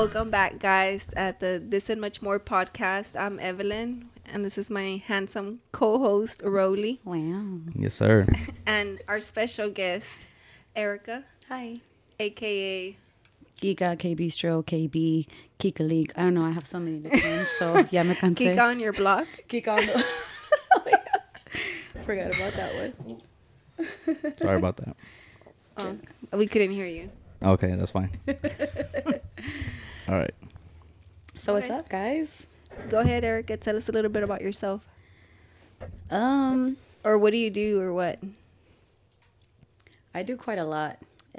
Welcome back, guys, at the This and Much More podcast. I'm Evelyn, and this is my handsome co-host Rolly, Wow. Yes, sir. and our special guest Erica, Hi. aka Kika, K Bistro, KB, Kika League. I don't know. I have so many nicknames, so yeah, me cansé. Kika on your block. Kika on the- Oh, yeah. Forgot about that one. Sorry about that. Oh, we couldn't hear you. Okay, that's fine. All right. So what's up, guys? Go ahead, Erica. Tell us a little bit about yourself, Um, or what do you do, or what? I do quite a lot.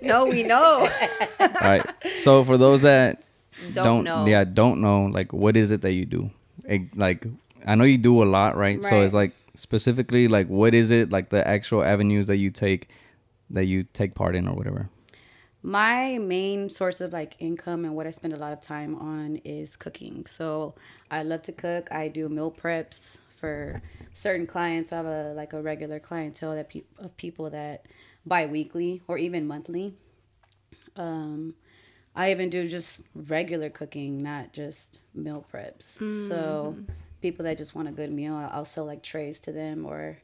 No, we know. All right. So for those that Don't don't, know. yeah, don't know, like, what is it that you do? It, like, I know you do a lot, right? So it's like specifically, like, what is it? Like the actual avenues that you take, that you take part in, or whatever. My main source of like income and what I spend a lot of time on is cooking. So I love to cook. I do meal preps for certain clients. So I have a like a regular clientele that pe- of people that buy weekly or even monthly. Um, I even do just regular cooking, not just meal preps. So people that just want a good meal, I'll sell like trays to them or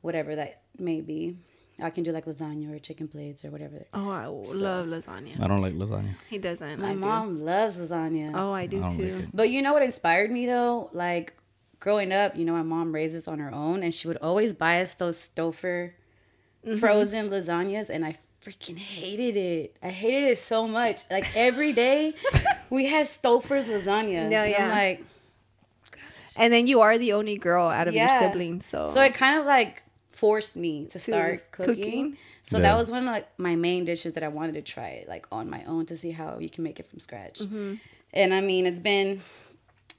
whatever that may be. I can do like lasagna or chicken plates or whatever. Oh, I love lasagna. I don't like lasagna. He doesn't. My I do. mom loves lasagna. Oh, I do I too. like. But you know what inspired me though? Like growing up, you know, my mom raised us on her own and she would always buy us those Stouffer Mm-hmm. frozen lasagnas and I freaking hated it. I hated it so much. Like every day we had Stouffer's lasagna. No, And yeah. I'm like And then you are the only girl out of your siblings, so so it kind of like forced me to start s- cooking. cooking? So Yeah. that was one of like my main dishes that I wanted to try like on my own to see how you can make it from scratch. Mm-hmm. And I mean, it's been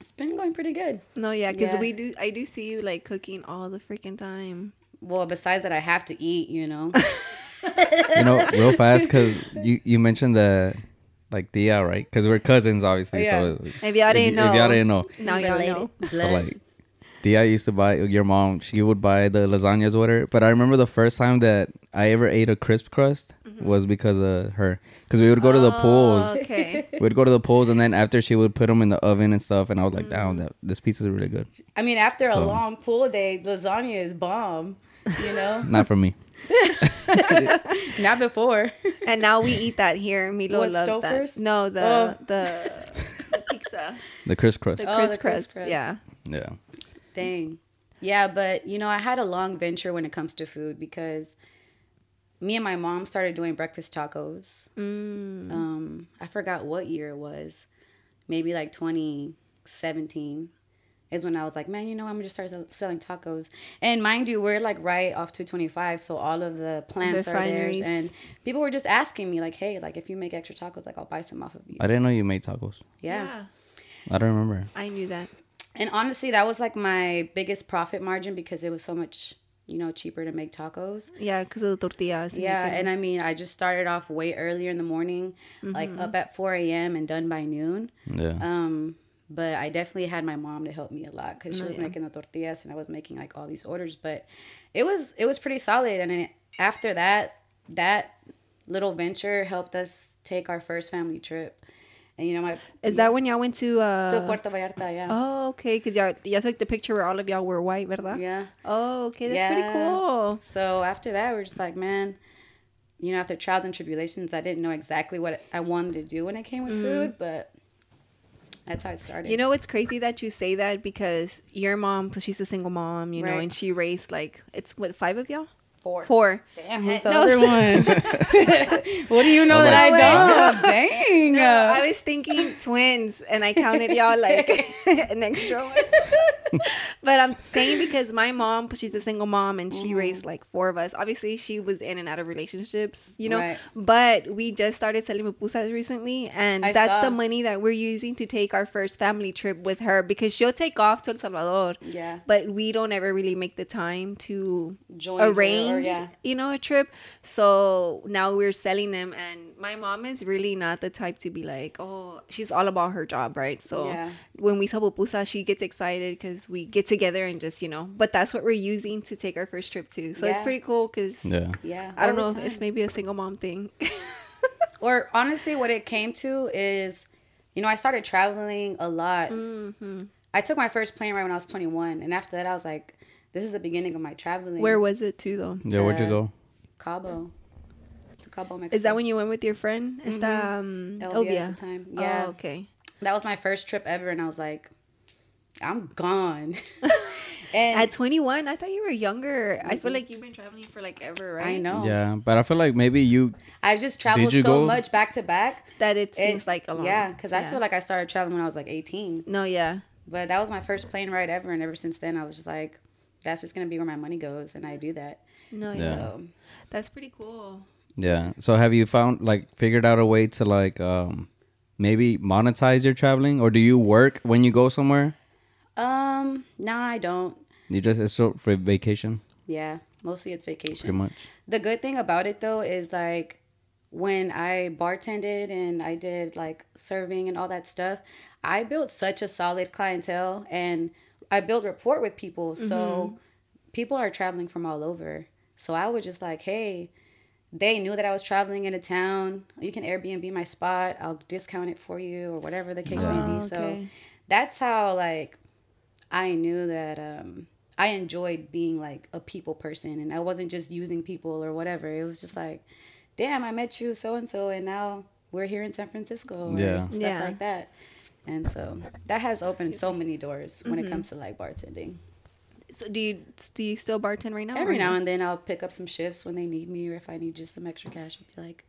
it's been going pretty good. No, yeah, because Yeah. we do. I do see you like cooking all the freaking time. Well, besides that, I have to eat. You know. You know, real fast, because you, you mentioned the, like, Dia, right? Because we're cousins, obviously. Yeah. So If y'all didn't y- know, if y'all didn't know. now y'all know. So like, Dia used to buy your mom. She would buy the lasagnas with her. But I remember the first time that I ever ate a crisp crust mm-hmm. was because of her. Because we would go to the pools. Oh, okay. We'd go to the pools, and then after she would put them in the oven and stuff, and I was like, mm. "Damn, that this pizza is really good." I mean, after a long pool day, lasagna is bomb. You know, Not for me. not before. and now we eat that here. Milo What, loves Stouffer's? that. No, the Oh. the, the pizza, The crisp crust. the Oh, crisp the crisp crust. crust. Yeah. Yeah. Dang. Yeah, but you know, I had a long venture when it comes to food because me and my mom started doing breakfast tacos. Mm. Um, I forgot what year it was. Maybe like 2017 is when I was like, man, you know, I'm gonna just start selling tacos. And mind you, we're like right off 225, so all of the plants are theirs. And people were just asking me, like, hey, like if you make extra tacos, like I'll buy some off of you. I didn't know you made tacos. yeah. I don't remember. I knew that. And honestly, that was like my biggest profit margin because it was so much, you know, cheaper to make tacos. Yeah, because of the tortillas. and Yeah, can- and I mean, I just started off way earlier in the morning, like up at 4 a.m. and done by noon. Yeah. Um, but I definitely had my mom to help me a lot because she Oh, was yeah. making the tortillas and I was making like all these orders. But it was it was pretty solid. And then after that, that little venture helped us take our first family trip. And you know, my is that when y'all went to? uh to Puerto Vallarta, yeah. Oh, okay. Because y'all, y'all took the picture where all of y'all were white, ¿verdad? Yeah. Oh, okay. That's pretty cool. So after that, we're just like, man, you know, after trials and tribulations, I didn't know exactly what I wanted to do when it came with food, but that's how it started. Mm-hmm. You know, it's crazy that you say that because your mom, she's a single mom, you know, and she raised like, it's what, five of y'all? Four. Four. Damn, who's the no, other so- one? what do you know Oh that my I don't? Dang. No, I was thinking twins, and I counted y'all like an extra one. but I'm saying because my mom, she's a single mom, and she raised like four of us. Obviously, she was in and out of relationships, you know. Right. But we just started selling pupusas recently, and I that's saw. the money that we're using to take our first family trip with her because she'll take off to El Salvador. Yeah. But we don't ever really make the time to Join her or- arrange, yeah. you know, a trip. So now we're selling them, and my mom is really not the type to be like, oh, she's all about her job, right? So Yeah. when we sell pupusa, she gets excited because we get together and just, you know, but that's what we're using to take our first trip too. So it's pretty cool because Yeah. Yeah. I don't What know if it's maybe a single mom thing. or honestly, what it came to is, you know, I started traveling a lot. Mm-hmm. I took my first plane ride when I was 21, and after that, I was like, this is the beginning of my traveling. Where was it to though? Yeah, where'd you go? Cabo. To Cabo, Mexico. Is that when you went with your friend? Is that um, Elvia Elvia? at the time? Yeah. Oh, okay. That was my first trip ever, and I was like, I'm gone. and At 21, I thought you were younger. I feel like you've been traveling for like ever, right? I know. Yeah, but I feel like maybe you. I've just traveled so go- much back to back. That it It- seems like a long. Yeah, because I feel like I started traveling when I was like 18. No, yeah. But that was my first plane ride ever, and ever since then, I was just like, that's just gonna be where my money goes, and I do that. No, yeah. Yeah. So That's pretty cool. Yeah. So have you found like figured out a way to like um maybe monetize your traveling, or do you work when you go somewhere? Um, no, I don't. You just it's so for vacation, Yeah, mostly it's vacation. pretty much. The good thing about it though is like when I bartended and I did like serving and all that stuff, I built such a solid clientele and I built rapport with people. So people are traveling from all over. So I was just like, hey, they knew that I was traveling into town. You can Airbnb my spot. I'll discount it for you or whatever the case Oh, may be. So okay. that's how like I knew that um I enjoyed being like a people person and I wasn't just using people or whatever. It was just like, damn, I met you so and so and now we're here in San Francisco or Yeah. stuff Yeah. like that. And so that has opened so many doors when it comes to like bartending. So do you do you still bartend right now? Every now and then I'll pick up some shifts when they need me or if I need just some extra cash, I'll be like,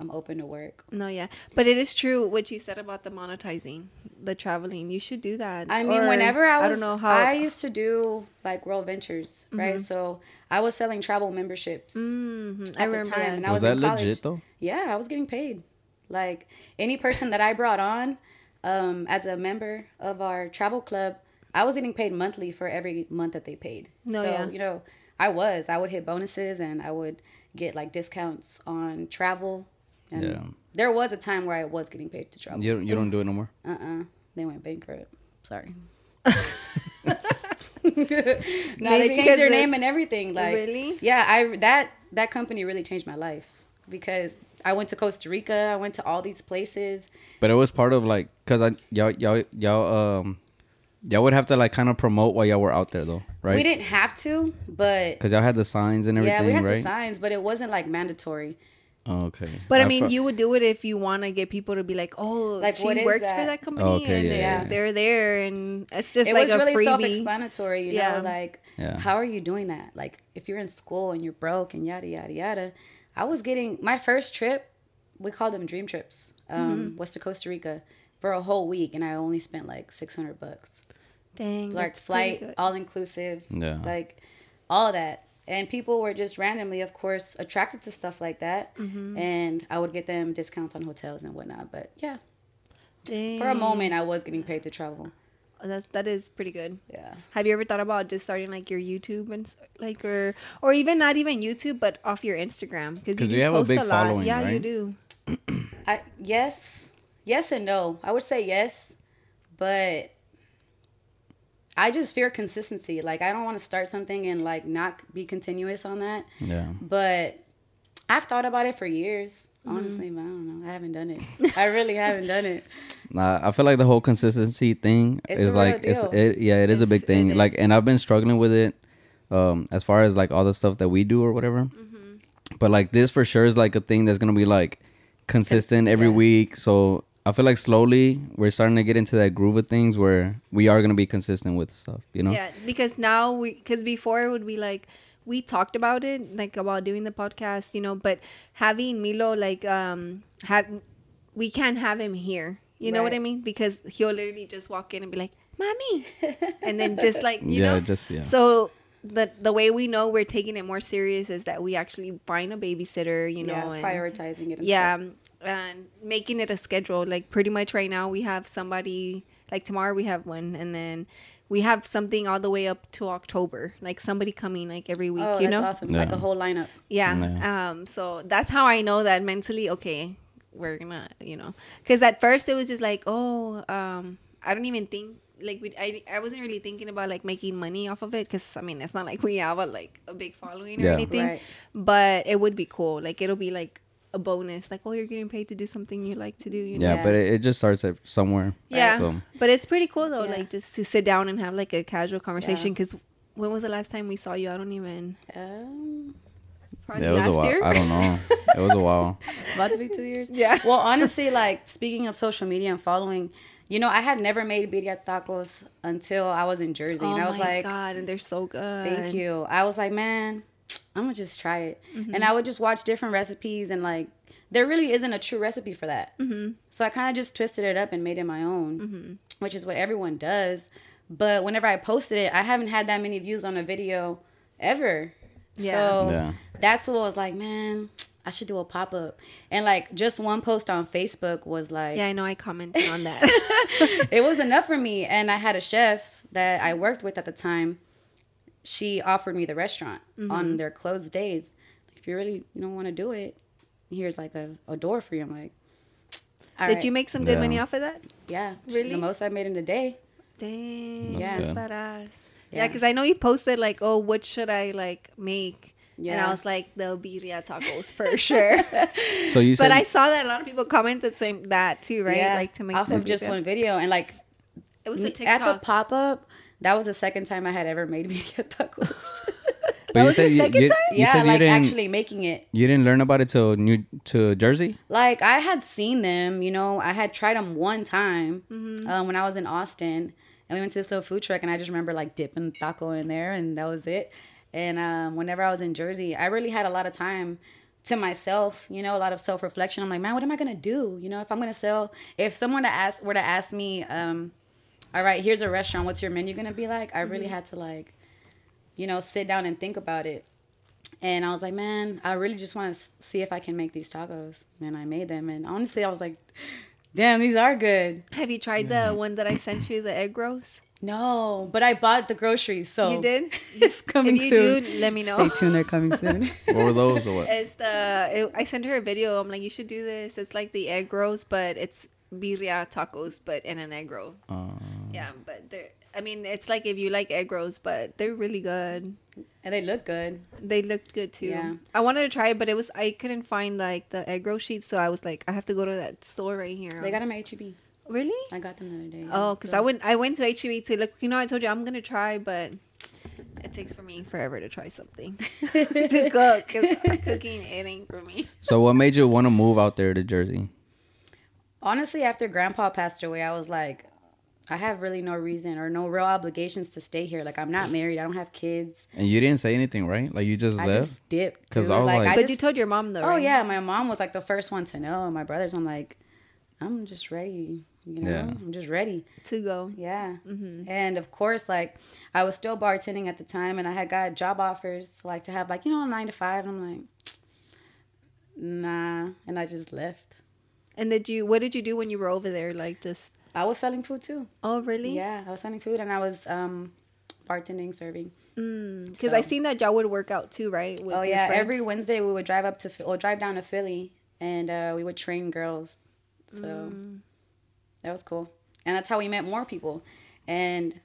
I'm open to work. No, yeah, but it is true what you said about the monetizing, the traveling. You should do that. I mean, Or, whenever I was, I don't know how. I used to do like World Ventures, right? So I was selling travel memberships Mhm, at I the remember time, that. and I Was was, that in college. legit though? Yeah, I was getting paid. Like any person that I brought on um, as a member of our travel club, I was getting paid monthly for every month that they paid. No, so yeah. you know, I was. I would hit bonuses and I would get like discounts on travel. And Yeah. there was a time where I was getting paid to travel. You you don't do it no more. Uh uh They went bankrupt. Sorry. no, Maybe they changed their name and everything. Like, Really? Yeah, I that that company really changed my life because I went to Costa Rica. I went to all these places. But it was part of like, cause I y'all y'all y'all um y'all would have to like kind of promote while y'all were out there though, right? We didn't have to, but Cause y'all had the signs and everything, yeah, we had right? the signs, but it wasn't like mandatory. Oh, okay. But I mean, felt- you would do it if you want to get people to be like, "Oh, Like, she what is works for that? that company, Okay, and yeah, they, yeah, yeah. they're there, and it's just it like was a really freebie." self-explanatory, you Yeah. know, like Yeah. how are you doing that? Like if you're in school and you're broke and yada yada yada. I was getting my first trip. We called them dream trips. Um, Mm-hmm. was to Costa Rica for a whole week, and I only spent like six hundred bucks. Dang, like flight, all inclusive, Yeah. like all that. And people were just randomly, of course, attracted to stuff like that. Mm-hmm. And I would get them discounts on hotels and whatnot. But yeah, Dang. for a moment, I was getting paid to travel. Uh, that's that is pretty good. Yeah. Have you ever thought about just starting like your YouTube and like or or even not even YouTube, but off your Instagram because you, you do have a post big lot. following, Yeah, you do. I yes, yes and no. I would say yes, but I just fear consistency. Like I don't want to start something and like not be continuous on that. Yeah. But I've thought about it for years. Mm-hmm. Honestly, but I don't know. I haven't done it. I really haven't done it. Nah, I feel like the whole consistency thing It's is like it's it, yeah, it is a big thing. Like, and I've been struggling with it, um, as far as like all the stuff that we do or whatever. Mm-hmm. But like this for sure is like a thing that's gonna be like consistent every yeah. week. So I feel like slowly we're starting to get into that groove of things where we are gonna be consistent with stuff. You know? Yeah, because now we because before it would be like we talked about it like about doing the podcast, you know, but having Milo like um have we can't have him here. You know what I mean? Because he'll literally just walk in and be like, "Mommy," and then just like you yeah, know, just yeah. So the the way we know we're taking it more serious is that we actually find a babysitter, you know, yeah, and prioritizing it. And yeah, stuff. and making it a schedule. Like pretty much right now we have somebody like tomorrow we have one and then we have something all the way up to October. Like somebody coming like every week, Oh, you that's know? awesome! Like a whole lineup. Yeah. Um so that's how I know that mentally okay, we're going to, you know. Cuz at first it was just like, "Oh, um I don't even think like we I, I wasn't really thinking about like making money off of it cuz I mean, it's not like we have a like a big following or Yeah. anything Right. but it would be cool. Like it'll be like a bonus. Like, oh, you're getting paid to do something you like to do. You know? Yeah, Yeah. but it, it just starts at somewhere. Yeah. So But it's pretty cool though, Yeah. like just to sit down and have like a casual conversation. Because when was the last time we saw you? I don't even. Um, Probably yeah, it was a while. year. I don't know. it was a while. about to be two years. Yeah. Well, honestly, like speaking of social media and following, you know, I had never made birria tacos until I was in Jersey, oh and I was my like, god, and they're so good. Thank you. I was like, man, I'm gonna just try it. Mm-hmm. And I would just watch different recipes and like there really isn't a true recipe for that. Mm-hmm. So I kind of just twisted it up and made it my own, which is what everyone does. But whenever I posted it, I haven't had that many views on a video ever. Yeah. So Yeah. that's what I was like, man, I should do a pop up. And like just one post on Facebook was like, Yeah, I know. I commented on that. it was enough for me. And I had a chef that I worked with at the time. She offered me the restaurant Mm-hmm. on their closed days. If you really don't want to do it, here's like a, a door for you. I'm like, all Did right. you make some good Yeah. money off of that? Yeah, Really? The most I made in a day. Dang, That's yeah, that's badass. Yeah, Yeah. because I know you posted like, oh, what should I like make? Yeah. And I was like, the birria tacos for sure. So you said but I saw that a lot of people commented saying that too, right? Yeah, Like to make off of just one video and like It was a me- TikTok. at the pop up. That was the second time I had ever made birria tacos. but you was your you, second you, time? you yeah, you like didn't actually making it. you didn't learn about it till New to Jersey. Like I had seen them, you know, I had tried them one time Mm-hmm. um, when I was in Austin, and we went to this little food truck, and I just remember like dipping taco in there, and that was it. And um, whenever I was in Jersey, I really had a lot of time to myself, you know, a lot of self reflection. I'm like, man, what am I gonna do? You know, if I'm gonna sell, if someone to ask were to ask me, um, all right, here's a restaurant, what's your menu gonna be like? I really mm-hmm. had to like, you know, sit down and think about it. And I was like, man, I really just want to see if I can make these tacos. And I made them. And honestly, I was like, damn, these are good. Have you tried the one that I sent you, the egg rolls? No, but I bought the groceries. So You did? It's coming if you soon. do, let me know. Stay tuned. They're coming soon. What were those or what? It's the it, I sent her a video. I'm like, you should do this. It's like the egg rolls, but it's birria tacos, but in an egg roll. Uh, Yeah, but they're. I mean, it's like if you like egg rolls, but they're really good. and they look good. They looked good too. Yeah. I wanted to try it, but it was I couldn't find like the egg roll sheet, so I was like, I have to go to that store right here. They got them at HEB. really? I got them the other day. Oh, because I went I went to HEB to look. You know, I told you I'm gonna try, but it takes for me forever to try something to cook. 'cause cooking it ain't for me. so what made you want to move out there to Jersey? Honestly, after Grandpa passed away, I was like, I have really no reason or no real obligations to stay here. Like I'm not married. I don't have kids. And you didn't say anything, right? Like you just I left. just dipped. 'Cause dude. I was like- I But just- you told your mom though. Oh right? yeah, my mom was like the first one to know. My brothers, I'm like, I'm just ready. You know, Yeah. I'm just ready. to go. Yeah. Mm-hmm. And of course, like I was still bartending at the time, and I had got job offers like to have like you know a nine to five. And I'm like, nah, and I just left. And did you? What did you do when you were over there? Like just. I was selling food too. Oh really? Yeah, I was selling food, and I was um bartending, serving. Because I So- seen that y'all would work out too, right? With oh yeah, friend? every Wednesday we would drive up to or drive down to Philly, and uh, we would train girls. So Mm. that was cool, and that's how we met more people. And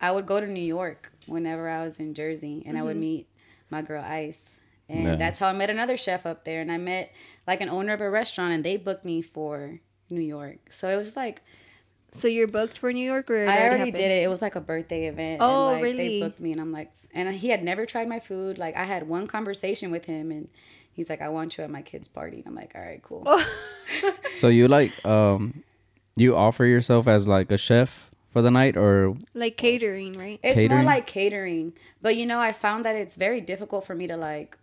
I would go to New York whenever I was in Jersey, and I would meet my girl Ice. And Yeah. that's how I met another chef up there, and I met like an owner of a restaurant, and they booked me for New York. So it was like So you're booked for New York, or I already happened? did it. It was like a birthday event. Oh, and, like, They booked me, and I'm like, and he had never tried my food. Like I had one conversation with him, and he's like, "I want you at my kid's party." And I'm like, "All right, cool." Oh. So you like um, you offer yourself as like a chef for the night, or Like catering, right? It's more like catering, but you know, I found that it's very difficult for me to like,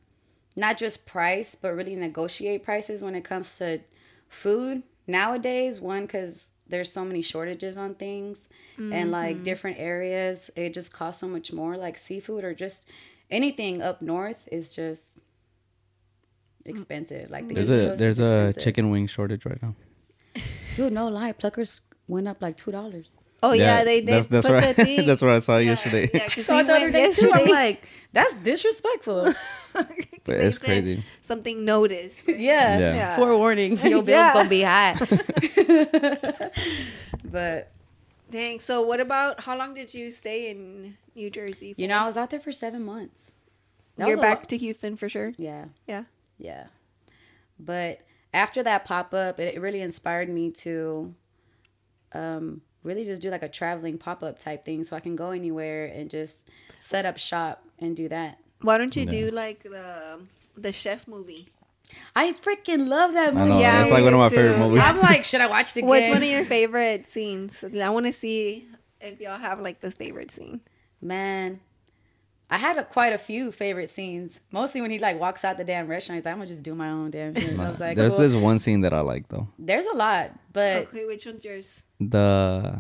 not just price, but really negotiate prices when it comes to food nowadays. One, because there's so many shortages on things, and like mm-hmm. different areas, it just costs so much more. Like seafood or just anything up north is just mm. expensive. Like the there's East a there's a chicken wing shortage right now. Dude, no lie, pluckers went up like two dollars. Oh yeah, they did. That's that's put right. the thing- that's what I saw Yeah, yesterday. Yeah, 'cause So we the other went day too, I'm like, that's disrespectful. But it's crazy. Something noticed. Yeah. Yeah. Yeah. Forewarning, your bill's Yeah. gonna be high. but Dang. So what about how long did you stay in New Jersey? you know, I was out there for seven months. That you're back lo- to Houston for sure. yeah, Yeah. yeah. But after that pop up, it really inspired me to um, really just do like a traveling pop up type thing, so I can go anywhere and just set up shop and do that. Why don't you Yeah. do like the the chef movie? I freaking love that I movie. know. Yeah, that's like one of me my favorite movies. I'm like, should I watch it again? What's one of your favorite scenes? I want to see if y'all have like this favorite scene. Man, I had a, quite a few favorite scenes. Mostly when he like walks out the damn restaurant, he's like, "I'm gonna just do my own damn shit." I was like, There's cool. this one scene that I like though. There's a lot, but okay, which one's yours? The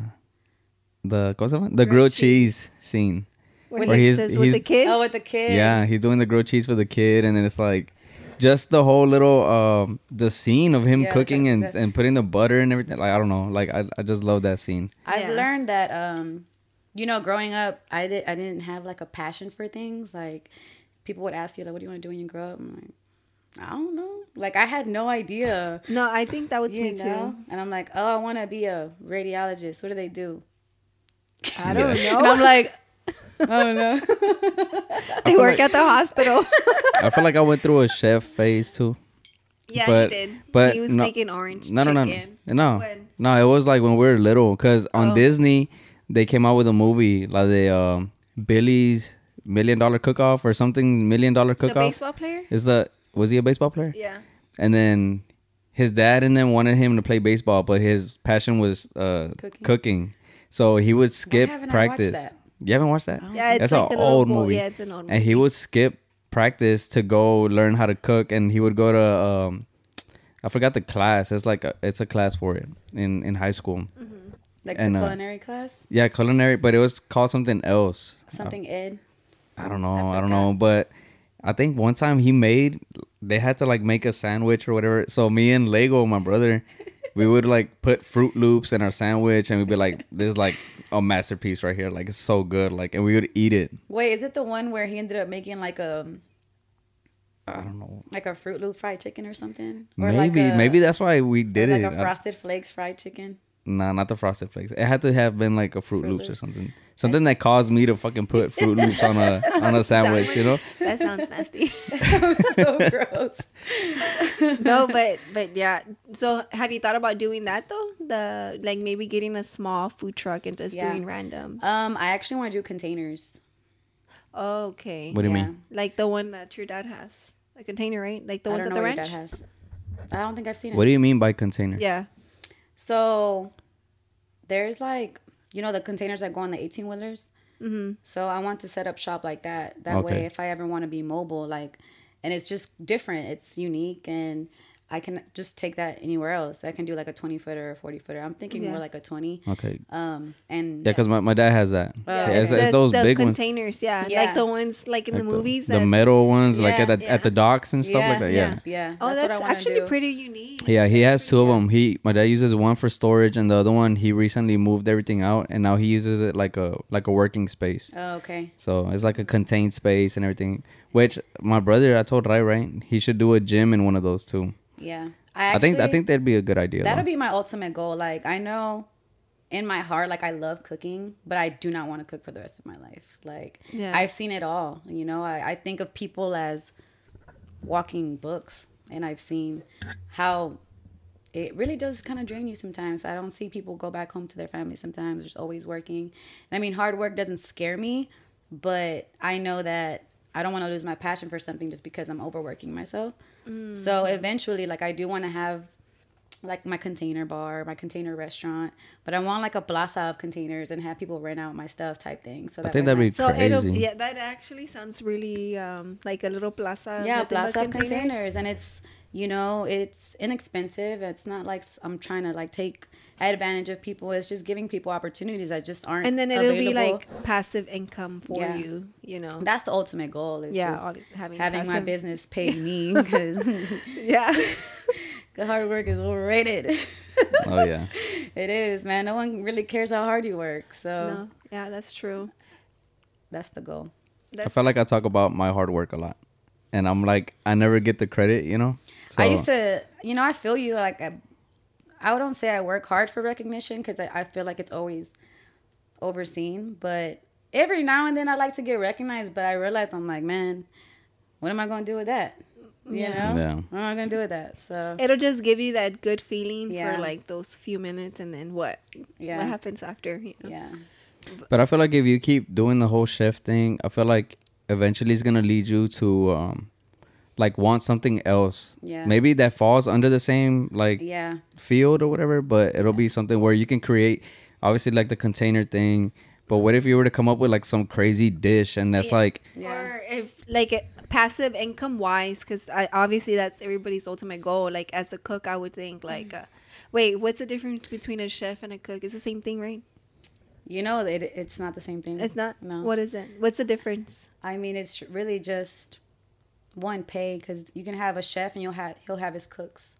the ¿cómo se llama? the Grilled grilled cheese. cheese scene. When Where he he's- says with he's- the kid. oh, with the kid, Yeah, he's doing the grilled cheese for the kid, and then it's like just the whole little um the scene of him Yeah, cooking and, that's- and putting the butter and everything. Like I don't know, like I, I just love that scene. I've Yeah. learned that um you know growing up I did I didn't have like a passion for things like people would ask you like what do you want to do when you grow up I'm like I don't know like I had no idea no, I think that was you me know and I'm like oh I want to be a radiologist what do they do. I don't Yeah. and know. I'm like oh no they feel work like- at the hospital. I feel like I went through a chef phase too. yeah, But- he did. but he was no- making orange No, no, no, no, no, When? no. It was like when we were little, cause on Oh. Disney they came out with a movie like the um, Billy's Million Dollar Cook Off or something Million Dollar The Cook Off. baseball player. Is the was he a baseball player? Yeah. And then his dad and then wanted him to play baseball, but his passion was uh, Cooking. cooking. So he would skip haven't I practice. that? You haven't watched that? Yeah, it's That's like an a old bull- movie. Yeah, it's an old movie. And he would skip practice to go learn how to cook, and he would go to um, I forgot the class. It's like a, it's a class for it in in high school. Mhm. like And, the uh, culinary class Yeah, culinary, but it was called something else. something Ed I don't know. I I, don't know, but I think one time he made they had to like make a sandwich or whatever. So me and Lego, my brother, we would like put Froot Loops in our sandwich, and we'd be like, "This is like a masterpiece right here. Like it's so good." Like, and we would eat it. wait is it the one where he ended up making like a I don't know. like a Fruit Loop fried chicken or something Maybe like a- maybe that's why we or did like it. a I- frosted flakes fried chicken Nah, not the frosted flakes. It had to have been like a Fruit, Froot Loops or something. Something that caused me to fucking put Froot Loops on a on a sandwich. You know. that sounds nasty. That sounds so gross. no, but but yeah. So have you thought about doing that though? The like maybe getting a small food truck and just Yeah. doing random. Um, I actually want to do containers. Okay. What do you Yeah. mean? Like the one that your dad has, a container, right? Like the I ones don't at the your ranch. dad has. I don't think I've seen it. What do you mean by container? Yeah. So there's like you know the containers that go on the 18 wheelers. Mm-hmm. So I want to set up shop like that. That Okay. way, if I ever want to be mobile, like, and it's just different. It's unique, and I can just take that anywhere else. I can do like a 20 footer or a 40 footer. I'm thinking Yeah. more like a 20. Okay. Um, and Yeah, because my, my dad has that. Yeah, Yeah, it's, okay. it's those the big ones. containers, yeah. Yeah. like the ones like in Like the movies. the that, metal ones, like at the, yeah. at the docks and stuff like that. Yeah. yeah. oh, that's, what I that's actually do. pretty unique. Yeah, he has two of them. He my dad uses one for storage, and the other one he recently moved everything out, and now he uses it like a like a working space. Oh, okay. So it's like a contained space and everything. Which my brother, I told Rai, right? He should do a gym in one of those too. Yeah. I think I think that'd be a good idea. That'll though. be my ultimate goal. Like I know in my heart, like I love cooking, but I do not want to cook for the rest of my life. Like Yeah. I've seen it all. You know, I, I think of people as walking books and I've seen how it really does kind of drain you sometimes. I don't see people go back home to their family sometimes. There's always working. And I mean, hard work doesn't scare me, but I know that I don't want to lose my passion for something just because I'm overworking myself. So eventually, like, I do want to have like my container bar, my container restaurant, but I want like a plaza of containers and have people rent out my stuff type thing. So I think that'd my- be So it'll crazy. yeah, that actually sounds really um like a little plaza. yeah, nothing but plaza of containers, and it's you know it's inexpensive. It's not like I'm trying to like take advantage of people. It's just giving people opportunities that just aren't. and then it'll be like passive income for Yeah. you. You know. that's the ultimate goal. Is yeah, just having having my business pay me because Yeah. The hard work is overrated. oh yeah. it is, man. No one really cares how hard you work. So no. Yeah, that's true. that's the goal. I That's, feel like I talk about my hard work a lot, and I'm like I never get the credit, you know. So, I used to, you know, I feel you. Like, I, I don't say I work hard for recognition because I, I feel like it's always overseen. But every now and then I like to get recognized. But I realize I'm like, man, what am I gonna do with that? You Yeah. know, Yeah. what am I gonna do with that? So It'll just give you that good feeling Yeah. for like those few minutes, and then what? yeah, What happens after? You know? yeah, But I feel like if you keep doing the whole shift thing, I feel like eventually it's gonna lead you to um like want something else. Yeah. Maybe that falls under the same like yeah, field or whatever, but it'll be something where you can create obviously like the container thing. But what if you were to come up with like some crazy dish and that's Yeah. like yeah. Or if like it- passive income wise, because I obviously that's everybody's ultimate goal. Like as a cook, I would think like, uh, wait, what's the difference between a chef and a cook? It's the same thing, right? You know, it, it's not the same thing. It's not. No. What is it? What's the difference? I mean, it's really just one pay because you can have a chef and you'll have he'll have his cooks.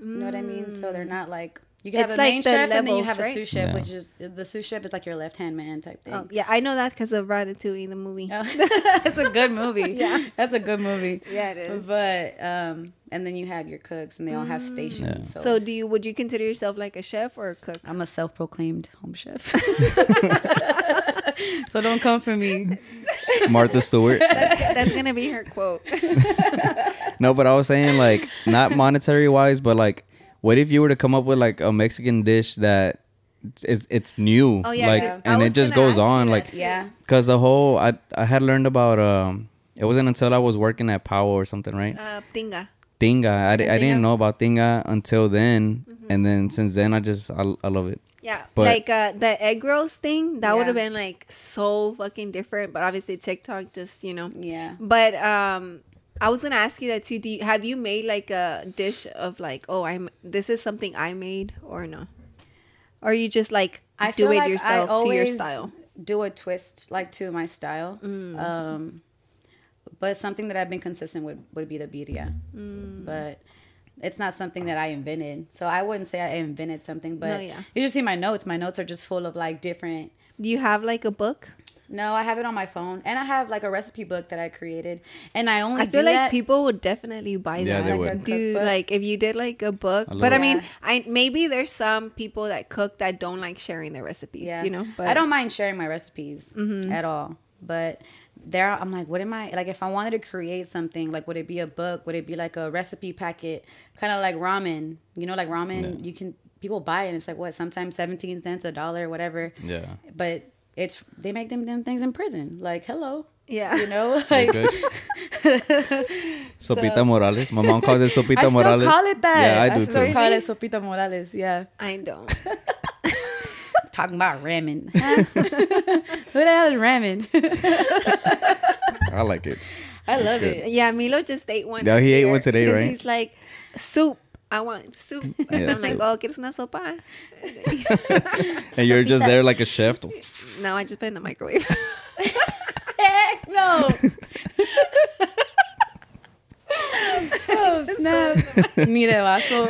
You know what I mean? So they're not like you can It's have a like main the chef and then you have right? a sous chef, Yeah. which is the sous chef is like your left hand man type thing. Oh, yeah, I know that because of Ratatouille, the movie. Oh. That's a good movie. Yeah. that's a good movie. Yeah, it is. But um, and then you have your cooks, and they all have Mm. stations. Yeah. So, So, do you would you consider yourself like a chef or a cook? I'm a self-proclaimed home chef. so don't come for me. Martha Stewart. That's gonna be her quote. no, but I was saying like not monetary wise, but like what if you were to come up with like a Mexican dish that is it's new, Oh, yeah, like 'cause I and it just goes on like. Yeah. Cause the whole I I had learned about um it wasn't until I was working at Powell or something right Uh, tinga. Tinga I, I Chicken didn't know about Tinga until then Mm-hmm. and then since then I just I, I love it Yeah, But- like uh, the egg rolls thing, that would have been like so fucking different. But obviously TikTok just you know. Yeah. But um, I was gonna ask you that too. Do you have you made like a dish of like, oh, I'm this is something I made or no? Or you just like I do feel it like yourself I to your style? Do a twist like to my style. Mm. Um, but something that I've been consistent with would be the birria. Mm. But it's not something that I invented. So I wouldn't say I invented something. But No, yeah. you just see my notes. My notes are just full of like different. Do you have like a book? No, I have it on my phone, and I have like a recipe book that I created, and I only I feel do like that- people would definitely buy Yeah, that. they like would. a Dude, like if you did like a book, A but I mean, Yeah. I maybe there's some people that cook that don't like sharing their recipes. yeah, you know, but I don't mind sharing my recipes Mm-hmm. at all. But there, I'm like, what am I like? If I wanted to create something, like, would it be a book? Would it be like a recipe packet, kind of like ramen? You know, like ramen, you can people buy it. and It's like what sometimes seventeen cents, a dollar, whatever. yeah But it's they make them them things in prison. Like, hello, yeah, you know, like. good. Sopita Morales my mom calls it Sopita I still Morales call it that. yeah I do still too call it sopita morales. Yeah, I don't. talking about ramen. Who the hell is ramen? I like it I love good. it. Yeah, Milo just ate one. No, he ate one today, right? He's like, soup. I want soup. And I'm like, oh, ¿quieres una sopa? and you're just there like a chef no, I just put it in the microwave. Heck no. Oh snap! Ni de vaso.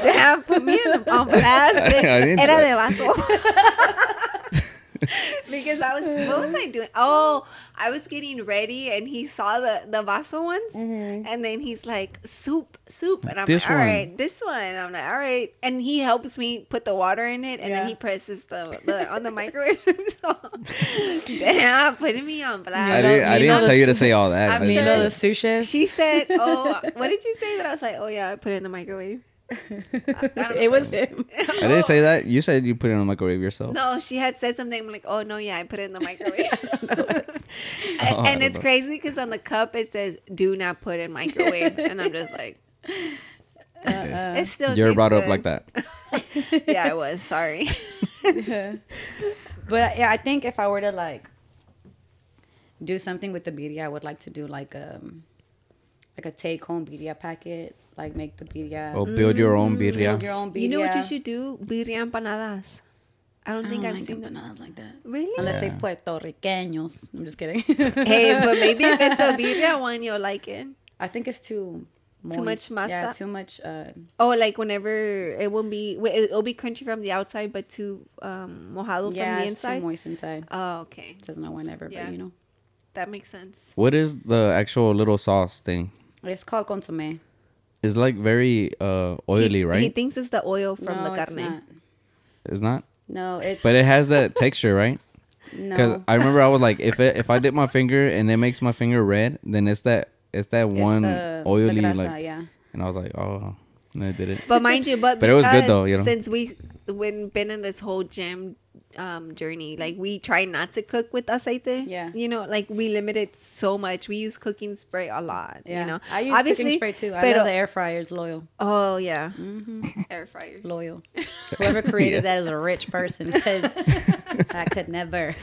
Put me in the Era de vaso. because I was, what was I doing? Oh, I was getting ready and he saw the, the vaso ones. Mm-hmm. And then he's like, soup, soup. And I'm This like, all one. right, this one. I'm like, all right. And he helps me put the water in it. And then he presses the, the on the microwave. so, damn, putting me on blast. I didn't, I didn't tell you to say all that I'm I Me sure- know the said- sous chef. She said, "Oh, what did you say?" That I was like, "Oh yeah, I put it in the microwave." it was him. I didn't say that you said you put it in the microwave yourself No, she had said something. I'm like, "Oh no, yeah, I put it in the microwave." Oh, and, and it's know. crazy because on the cup it says, "Do not put in microwave," and I'm just like, Uh, "It still." you're tastes brought up like that yeah, I was. Sorry. but yeah, I think if I were to like do something with the birria, I would like to do like um like a take home birria packet, like make the birria. oh build your own birria Build your own birria. You know what you should do? Birria empanadas. I don't I think don't I've like seen them. empanadas like that. Really? Unless they Yeah. Puerto Ricanos. I'm just kidding. hey, but maybe if it's a birria one, you'll like it. I think it's too Too much moist. Yeah, too much. Uh, Oh, like whenever it won't be, it'll be crunchy from the outside, but too um, mojado yeah, from the inside. it's too moist inside. Oh, okay, It doesn't know whenever, Yeah. but you know, that makes sense. what is the actual little sauce thing it's called consomme. It's like very uh oily He- right He thinks it's the oil from no, the it's carne. not. it's not No, it's but it has that texture right Because no. I remember I was like, if it, if I dip my finger and it makes my finger red, then it's that it's that It's one the- the oily grasa, like, yeah. and I was like, oh, and I did it. But mind you, but But it was good because though, you know? Since we when been in this whole gym um journey, like we try not to cook with aceite. Yeah. You know, like we limit it so much. We use cooking spray a lot. Yeah, You know, I use cooking spray too. I pero- love the air fryers. Loyal, Oh yeah, Mm-hmm. air fryer. loyal. Whoever created that is a rich person. 'cause I could never.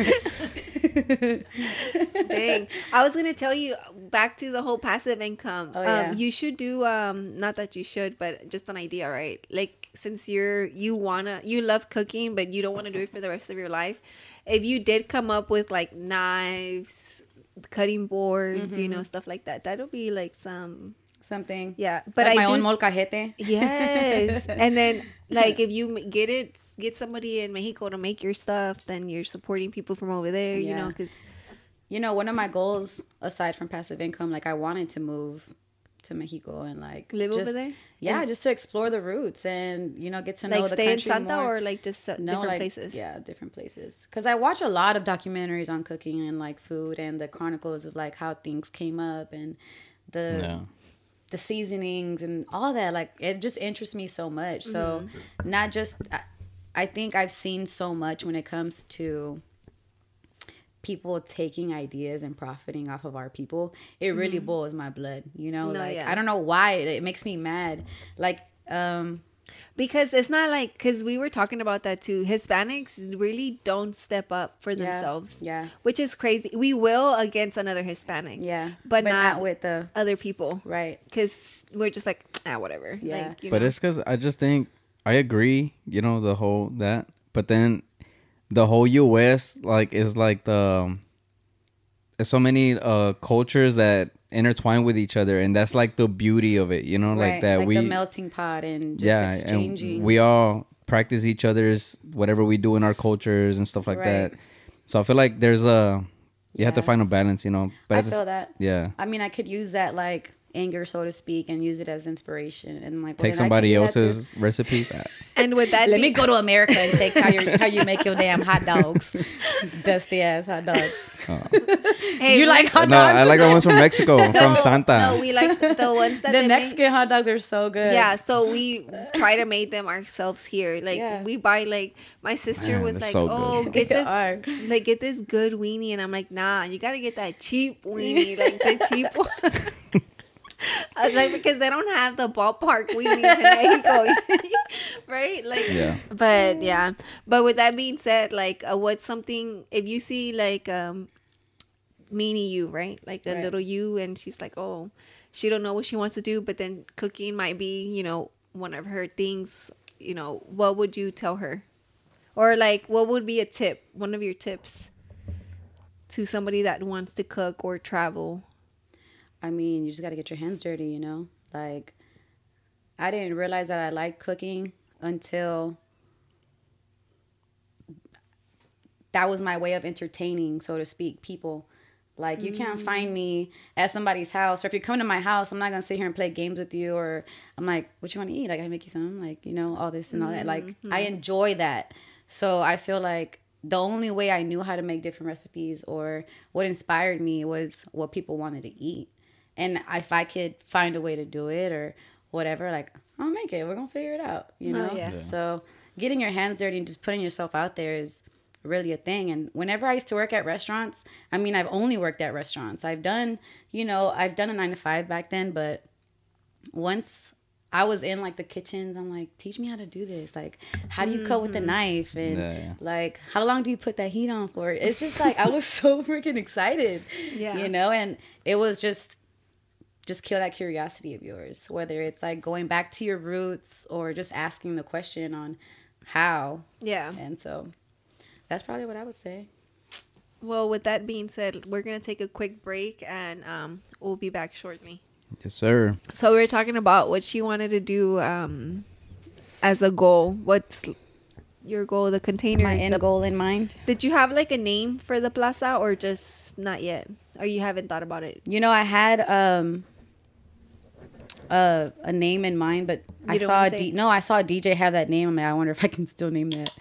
Dang. I was gonna tell you back to the whole passive income. Oh, yeah. Um, you should do um not that you should, but just an idea, right? Like since you're you wanna you love cooking but you don't wanna do it for the rest of your life, if you did come up with like knives, cutting boards, you Mm-hmm. know, stuff like that, that'll be like some Something. yeah. But But like I my do, own molcajete. Yes. and then like if you get it get somebody in Mexico to make your stuff, then you're supporting people from over there, you know, cuz You know, one of my goals aside from passive income, like I wanted to move to Mexico and like Live over there? Yeah, And- just to explore the roots and you know get to know like the stay in country Santa more. or like just uh, no, different like, places. Yeah, different places. Because I watch a lot of documentaries on cooking and like food and the chronicles of like how things came up and the Yeah. the seasonings and all that. Like it just interests me so much. So not just I, I think I've seen so much when it comes to people taking ideas and profiting off of our people. It really boils my blood. You know, No, like yeah. I don't know why it, it makes me mad. Like um Because it's not like because we were talking about that too. Hispanics really don't step up for themselves. yeah. which is crazy. We will against another Hispanic. yeah, but, not, with with the other people right. because we're just like ah whatever. Yeah. like, you but know. it's because I just think I agree, you know, the whole that, but then the whole U.S. like is like the there's so many uh cultures that intertwine with each other, and that's like the beauty of it, you know, like that like we the melting pot and just yeah, exchanging. and we all practice each other's whatever we do in our cultures and stuff like Right. that. So I feel like there's a you have to find a balance, you know. But I at the s- feel that. yeah. I mean, I could use that like anger, so to speak, and use it as inspiration and like well, Take somebody can do else's recipes. And with that, Let me go to America and take how you how you make your damn hot dogs, dusty ass hot dogs. Oh. Hey, you like hot no, dogs? I like the ones from Mexico, from Santa. No, we like the ones that the they Mexican Make. hot dogs are so good. Yeah, so we try to make them ourselves here. Like Yeah. we buy like my sister Man, was like, so "Oh, good. get They this are. like get this good weenie," and I'm like, "Nah, you gotta get that cheap weenie, like the cheap one." I was like, because they don't have the ballpark weenies in Mexico, right? Like, Yeah. But yeah, but with that being said, like, uh, what's something if you see like um, meanie you, right? Like a Right. little you, and she's like, oh, she don't know what she wants to do, but then cooking might be, you know, one of her things. You know, what would you tell her? Or like, what would be a tip? One of your tips to somebody that wants to cook or travel. I mean, you just got to get your hands dirty, you know? Like, I didn't realize that I liked cooking until that was my way of entertaining, so to speak, people. Like, you can't mm. find me at somebody's house, or if you come to my house, I'm not gonna sit here and play games with you, or I'm like, what you wanna eat? Like, I make you some, like, you know, all this and all that. Like, I mm-hmm. enjoy that. So I feel like the only way I knew how to make different recipes or what inspired me was what people wanted to eat. And if I could find a way to do it or whatever, like I'll make it. We're gonna figure it out. You Oh, know? yeah. Yeah. So getting your hands dirty and just putting yourself out there is really a thing. And whenever I used to work at restaurants, I mean I've only worked at restaurants. I've done, you know, I've done a nine to five back then, but once I was in like the kitchens, I'm like, teach me how to do this. Like, how do you cut with a mm-hmm. knife? And Yeah, yeah. like, how long do you put that heat on for? It's just like I was so freaking excited. Yeah. You know, and it was just just kill that curiosity of yours. Whether it's like going back to your roots or just asking the question on how. Yeah. And so that's probably what I would say. Well, with that being said, we're gonna take a quick break and um, we'll be back shortly. Yes, sir. So we were talking about what she wanted to do um, as a goal. What's your goal? The container. My end the- goal in mind. Did you have like a name for the plaza or just not yet? Or you haven't thought about it? You know, I had um a a name in mind, but I saw a wanna say D- it? no, I saw a DJ have that name. I mean, I wonder if I can still name that.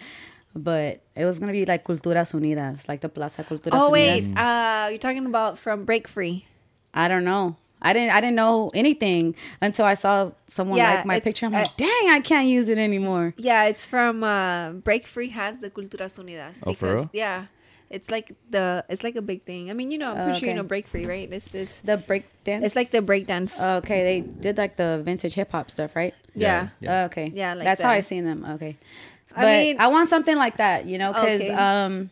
But it was gonna be like Culturas Unidas, like the Plaza Culturas Oh Unidas. wait, uh, you're talking about from Break Free. I don't know. I didn't I didn't know anything until I saw someone Yeah, like my picture. I'm uh, like, dang, I can't use it anymore. Yeah, it's from uh, Break Free has the Culturas Unidas. Oh, for real? Yeah, it's like the it's like a big thing. I mean, you know, I'm Oh, pretty sure you know Break Free, right? It's just The break dance. it's like the breakdance. Okay, they did like the vintage hip hop stuff, right? yeah. Yeah. Oh, okay. Yeah, like that's how. I seen them. Okay. I But I mean- I want something like that, you know, because Okay. um,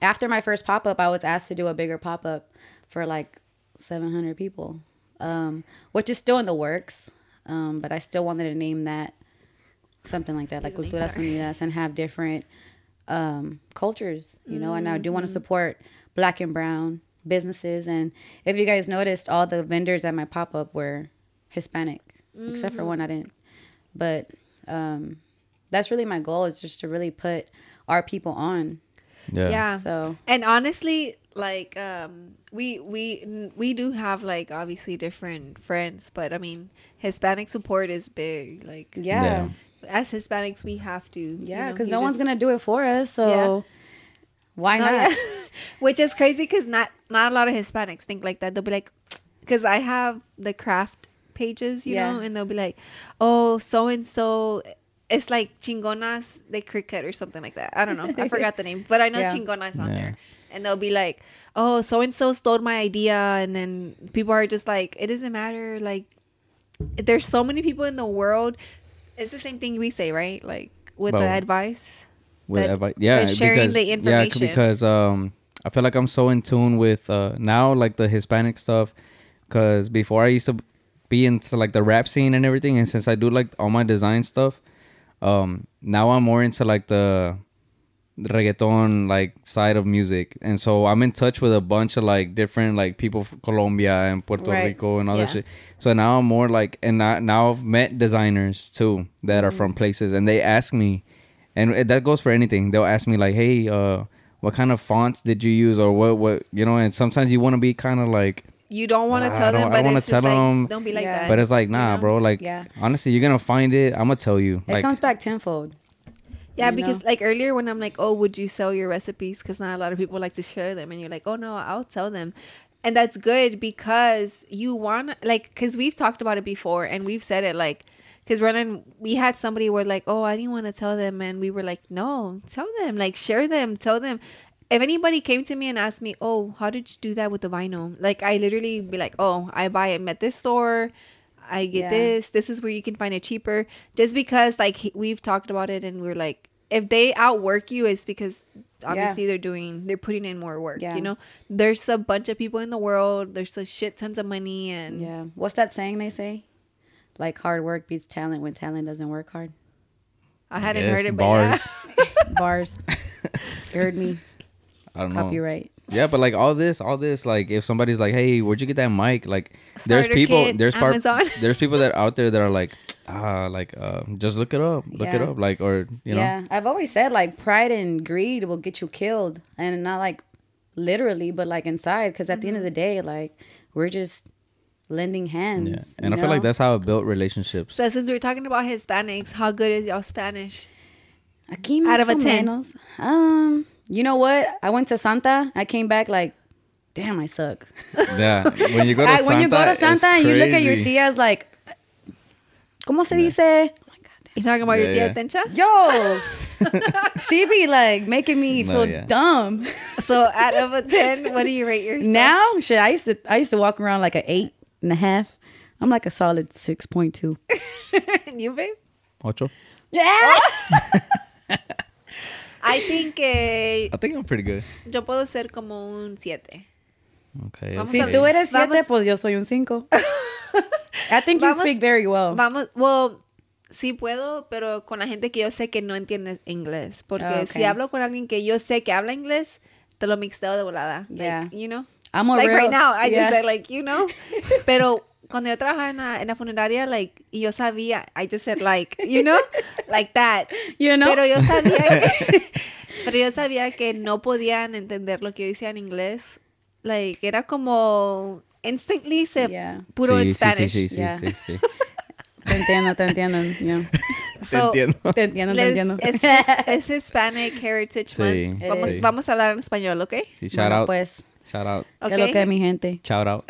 after my first pop up, I was asked to do a bigger pop up for like 700 people, um, which is still in the works. Um, but I still wanted to name that something like that, like Disney Culturas. Unidas, and have different um, cultures, you know. And I do Mm-hmm. want to support black and brown businesses. And if you guys noticed, all the vendors at my pop up were Hispanic, except Mm-hmm. for one I didn't. But um, that's really my goal is just to really put our people on. Yeah. Yeah. So And honestly, like um we we we do have like obviously different friends, but I mean, Hispanic support is big. Like yeah, Yeah. As Hispanics, we have to. yeah, because you no one's just- gonna do it for us. So Yeah. why No, not? Which is crazy because not not a lot of Hispanics think like that. They'll be like, because I have the craft pages, you Yeah. know, and they'll be like, oh, so and so. It's like chingonas de Cricut or something like that. I don't know. I forgot the name, but I know Yeah. chingonas on Yeah. there. And they'll be like, oh, so and so stole my idea. And then people are just like, it doesn't matter. Like, there's so many people in the world. It's the same thing we say, right? Like, with the advice. with that- advice. Yeah, with sharing because, the information. c- because um, I feel like I'm so in tune with uh now like the Hispanic stuff. Because before I used to be into like the rap scene and everything, and since I do like all my design stuff, um, now I'm more into like the reggaeton like side of music, and so I'm in touch with a bunch of like different like people from Colombia and Puerto Right. Rico and all that shit. So now I'm more like, and now, now I've met designers too that are Mm. from places, and they ask me, and it- that goes for anything. They'll ask me like, "Hey, uh, what kind of fonts did you use, or what, what, you know?" And sometimes you want to be kind of like, You don't want to I tell don't- them, I but wanna it's just tell like, them, don't be like Yeah. that. but it's like, nah, know? bro. Like, Yeah. honestly, you're gonna find it. I'm gonna tell you. It like, comes back tenfold. Yeah, you because know? like earlier when I'm like, oh, would you sell your recipes? Because not a lot of people like to share them, and you're like, oh no, I'll sell them, and that's good because you want like because we've talked about it before and we've said it like because Ronan, we had somebody where like, oh, I didn't want to tell them, and we were like, no, tell them, like share them, tell them. If anybody came to me and asked me, oh, how did you do that with the vinyl? Like I literally be like, oh, I buy it at this store. I get Yeah. this. This is where you can find it cheaper. Just because like we've talked about it and we're like, if they outwork you, it's because obviously they're doing they're putting in more work. Yeah. You know, there's a bunch of people in the world. There's a shit tons of money and Yeah. What's that saying they say? Like hard work beats talent when talent doesn't work hard. I hadn't yes, heard it, but bars. yeah. Bars. you heard me. I don't know. Copyright. Yeah, but like all this, all this, like if somebody's like, "Hey, where'd you get that mic?" Like, there's people, kit, there's part, Amazon. there's people that out there that are like, ah, like, uh, just look it up, look it up, like, or you know, yeah, I've always said like pride and greed will get you killed, and not like literally, but like inside. Because at the end of the day, like we're just lending hands. yeah. And I feel like that's how I built relationships. So since we're talking about Hispanics, how good is y'all Spanish? Aquí Out of a más 10. menos. Um, you know what? I went to Santa. I came back like, damn, I suck. yeah, when you go to I- Santa, when you go to Santa and you look at your crazy. tias like, ¿cómo se dice? Oh my God. You talking about your tia yeah. Tencha? Yo, she be like making me No, feel yeah. dumb. So out of a ten, what do you rate yourself? Now, shit, I used to I used to walk around like an eight and a half. I'm like a solid six point two. you babe? Ocho. Yeah. I think eh, I think I'm pretty good. yo puedo ser como un 7. Okay. Si a tú eres siete, Vamos- pues yo soy un cinco. I think you Vamos- speak very well. Vamos, well, sí puedo, pero con la gente que yo sé que no entiende inglés. Porque Ah, si hablo con alguien que yo sé que habla inglés, te lo mixteo de volada. Like, Yeah. you know? I'm a like real- right now, I yeah. just said like, you know? Pero cuando yo trabajaba en la, en la funeraria, like, y yo sabía, I just said like, you know? Like that. You know? Pero yo sabía que, pero yo sabía que no podían entender lo que yo decía en inglés. Like, era como instantly se Yeah. puro Sí, en sí, Spanish. Sí, sí, sí, Yeah. sí, sí. Te entiendo, te entiendo. Yeah. So, Te entiendo. Te entiendo, te entiendo. es, es- es Hispanic Heritage Sí, Month. Vamos, sí. vamos a hablar en español, ¿ok? Sí, shout Bueno, out. Pues, Shout out. ¿qué es lo que es mi gente? Shout out.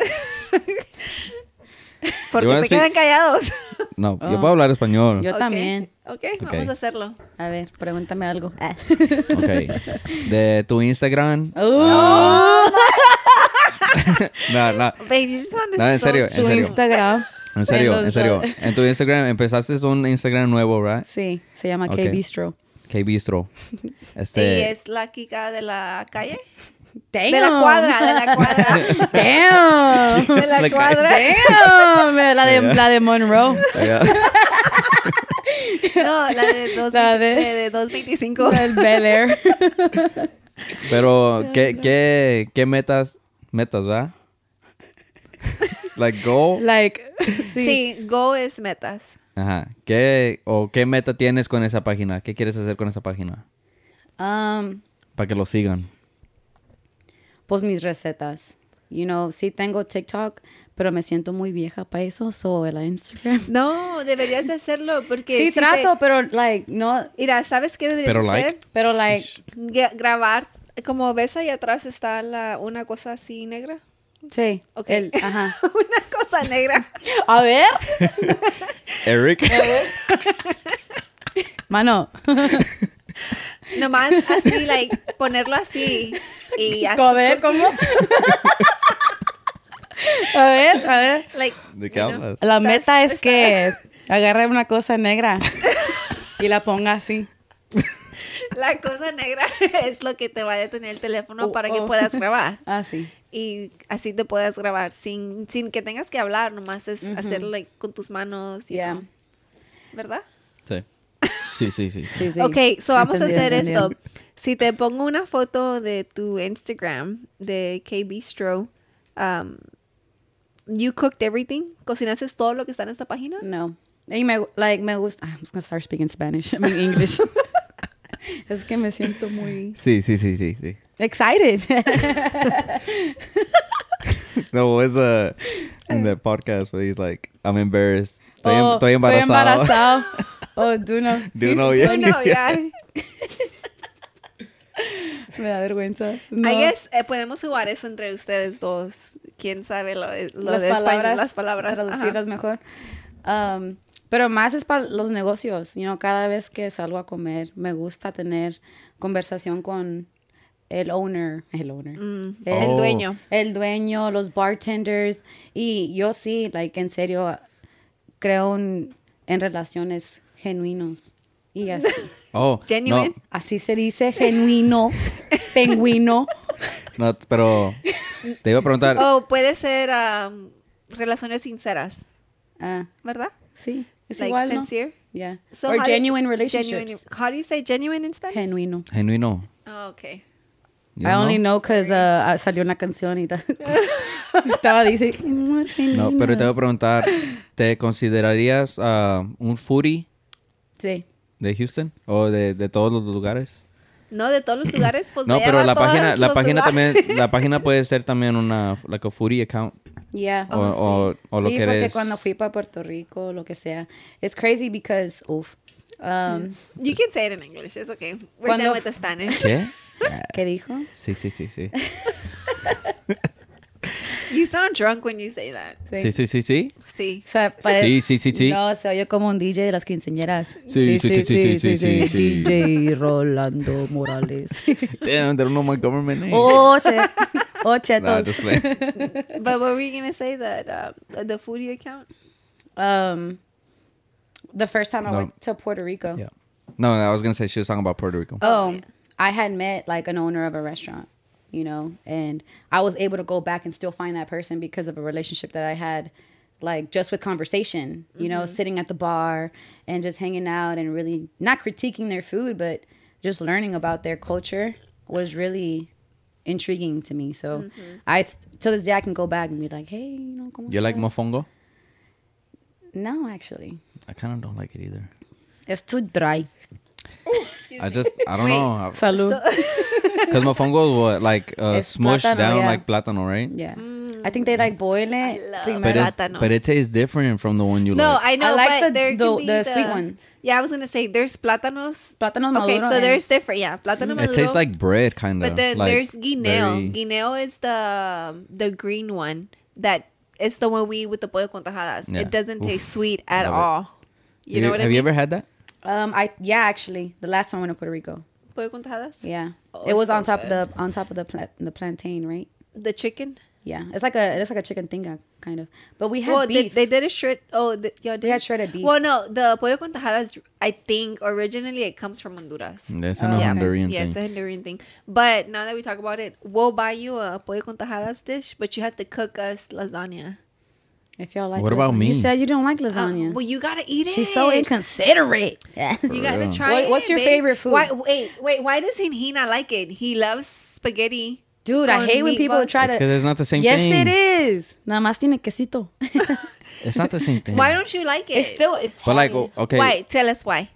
Porque se speak- quedan callados. No, yo Oh. puedo hablar español. Yo también. Ok, Ok. vamos a hacerlo. A ver, pregúntame algo. Ok. De tu Instagram. Oh, No, no. Babe, you just No, en serio, en tu serio. Instagram. En serio, en serio. En tu Instagram empezaste un Instagram nuevo, right? Sí, se llama Ok. K Bistro. K Bistro. ¿Y Este. es la Kika de la calle? Damn. De la cuadra, de la cuadra. Damn. De la Like- cuadra. Damn. La de, la de Monroe. No, la de, dos, La de, de- de 225. El Bel Air. Pero, ¿qué, qué, qué metas, metas, va? like goal. Like, sí. Sí, Go es metas. Ajá. ¿Qué, o qué meta tienes con esa página? ¿Qué quieres hacer con esa página? Um, Para que lo sigan. Pues mis recetas. You know, sí tengo TikTok, pero me siento muy vieja para eso, so el Instagram. No, deberías de hacerlo porque Sí, si te- trato, pero like, no, Mira, ¿sabes qué deberías Pero hacer? like. pero like, Gra- grabar. Como ves ahí atrás está la, una cosa así negra. sí. Ok. el- ajá. una cosa negra. A ver. Eric. Mano. Nomás así, like, ponerlo así. Y así. A ver, ¿cómo? A ver, a ver. Like, ¿De qué you know. hablas? La meta es que agarre una cosa negra y la ponga así. La cosa negra es lo que te va a detener el teléfono Oh, para que oh. puedas grabar. Así. Y así te puedas grabar sin, sin que tengas que hablar, nomás es hacerlo like, con tus manos. you Yeah. know. ¿Verdad? Sí. Sí, sí, sí. Sí, sí. Ok, so vamos Entendí, a hacer entendí. esto. Si te pongo una foto de tu Instagram de K Bistro, um, you cooked everything, cocinaste todo lo que está en esta página. No. Y me, like, me gusta. I'm just gonna start speaking Spanish. I mean English. es que me siento muy Sí, sí, sí, sí, sí. excited. No, es uh, in the podcast where he's like, I'm embarrassed. Estoy, em- Oh, estoy embarazado. embarazado. Oh, do no. Do you know, yeah. No, ya. Me da vergüenza. No. I guess eh, podemos jugar eso entre ustedes dos. ¿Quién sabe lo, lo las de español? palabras, Las palabras. ajá. traducirlas mejor. Um, pero más es para los negocios. You know, cada vez que salgo a comer, me gusta tener conversación con el owner, el owner, Mm, el, El Oh. dueño. el dueño, los bartenders. Y yo sí, like, en serio, creo en, en relaciones genuinos. Y así, Oh, Genuine. así se dice genuino, pingüino. No, no, pero te iba a preguntar. O puede ser um, relaciones sinceras, Ah, ¿verdad? sí, es like igual, ¿no? sincere. Yeah. So Or do- genuine relationships. Genuine, how do you say genuine in Spanish? Genuino. Genuino. Oh, okay. You I only know? because uh, salió una canción y ta- estaba diciendo. No, pero te voy a preguntar, ¿te considerarías ah, un foodie Sí. de Houston o de, de todos los lugares? No, de todos los lugares, pues no, pero la página, la página lugares. también, la página puede ser también una, like a foodie account Yeah. o, o, o lo sí, que porque eres. cuando fui para Puerto Rico, lo que sea. It's crazy because, uf. Um, You can say it in English, it's okay. We're Cuando- done with the Spanish. ¿Qué? ¿Qué dijo? Sí, sí, sí, sí. You sound drunk when you say that. Sí, sí, sí, sí. Sí. O sea, pare- Sí, sí, sí, sí. No, se oye como un DJ de las quinceañeras. Sí, sí, sí, sí, sí, sí, sí. DJ Rolando Morales. Damn, they don't know my government name. oh, che. Oh, Nah, chetos. just playing. But what were you going to say that uh, the foodie account? Um, the first time I No. went to Puerto Rico. Yeah. No, no, I was gonna say she was talking about Puerto Rico. Oh, yeah. I had met like an owner of a restaurant, you know, and I was able to go back and still find that person because of a relationship that I had, like just with conversation, you know, mm-hmm. sitting at the bar and just hanging out and really not critiquing their food, but just learning about their culture was really intriguing to me. So mm-hmm. I, to this day, I can go back and be like, hey, you know, ¿cómo You like estás?" mofongo? No, actually, I kind of don't like it either. it's too dry. I just, I don't Wait. know. Salud. Because mofongo is what, like, uh, It's smushed plátano, down yeah. like plátano, right? yeah, I think they like boil it. I love primero. But, it's, Plátano. but it tastes different from the one you No, like. I know, I like but the- there the- can be the sweet ones. Yeah, I was going to say there's plátanos. Plátano Okay, maduro so and- there's different. Yeah, plátano it maduro. tastes like bread, kind of. But then like there's guineo. very- Guineo is the the green one that it's the one we eat with the pollo con tajadas. Yeah. It doesn't Oof. taste sweet at Love it. all. You Have know what I mean? have mean? you ever had that? Um, I yeah, actually, the last time I went to Puerto Rico, pollo con tajadas? yeah, Oh, it was it's on so top of the on top of the pla- the plantain, right? The chicken. Yeah, it's like a it's like a chicken tinga kind of, but we had well, they, beef. they did a shred. Oh, the, y'all did. we had shredded beef. Well, no, the pollo con tajadas. I think originally it comes from Honduras. That's Oh, an okay. Honduran Yeah, it's thing. a Honduran thing. But now that we talk about it, we'll buy you a pollo con tajadas dish, but you have to cook us lasagna. If y'all like, What about lasagna. You said you don't like Uh, lasagna. well, you gotta eat it. She's so inconsiderate. You gotta real. try What- it. what's your babe. favorite food? Why, wait, wait. Why does he, he not like it? He loves spaghetti. Dude, I hate when people meatballs. try It's to. because it's not the same yes, thing. it is. Nada más tiene quesito. It's not the same thing. Why don't you like it? it's still it's. But like, okay, Why? Tell us why.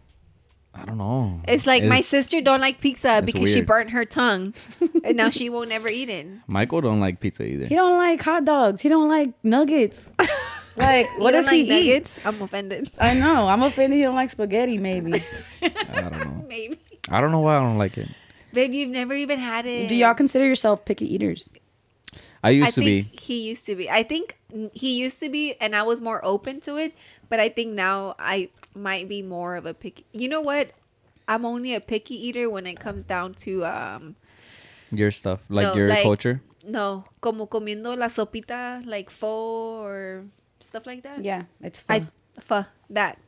I don't know. It's like my sister don't like pizza it's because she weird. burnt her tongue, and now she won't ever eat it. Michael don't like pizza either. He don't like hot dogs. He don't like nuggets. like, what You does don't he like eat? nuggets? I'm offended. I know. I'm offended. He don't like spaghetti. Maybe. I don't know. Maybe. I don't know why I don't like it. Babe, you've never even had it. Do y'all consider yourself picky eaters? I used I to think be. he used to be. I think he used to be, and I was more open to it. But I think now I might be more of a picky. You know what? I'm only a picky eater when it comes down to um Your stuff, like No, your like- culture. no como comiendo la sopita like pho or stuff like that. Yeah, it's I fun. pho that.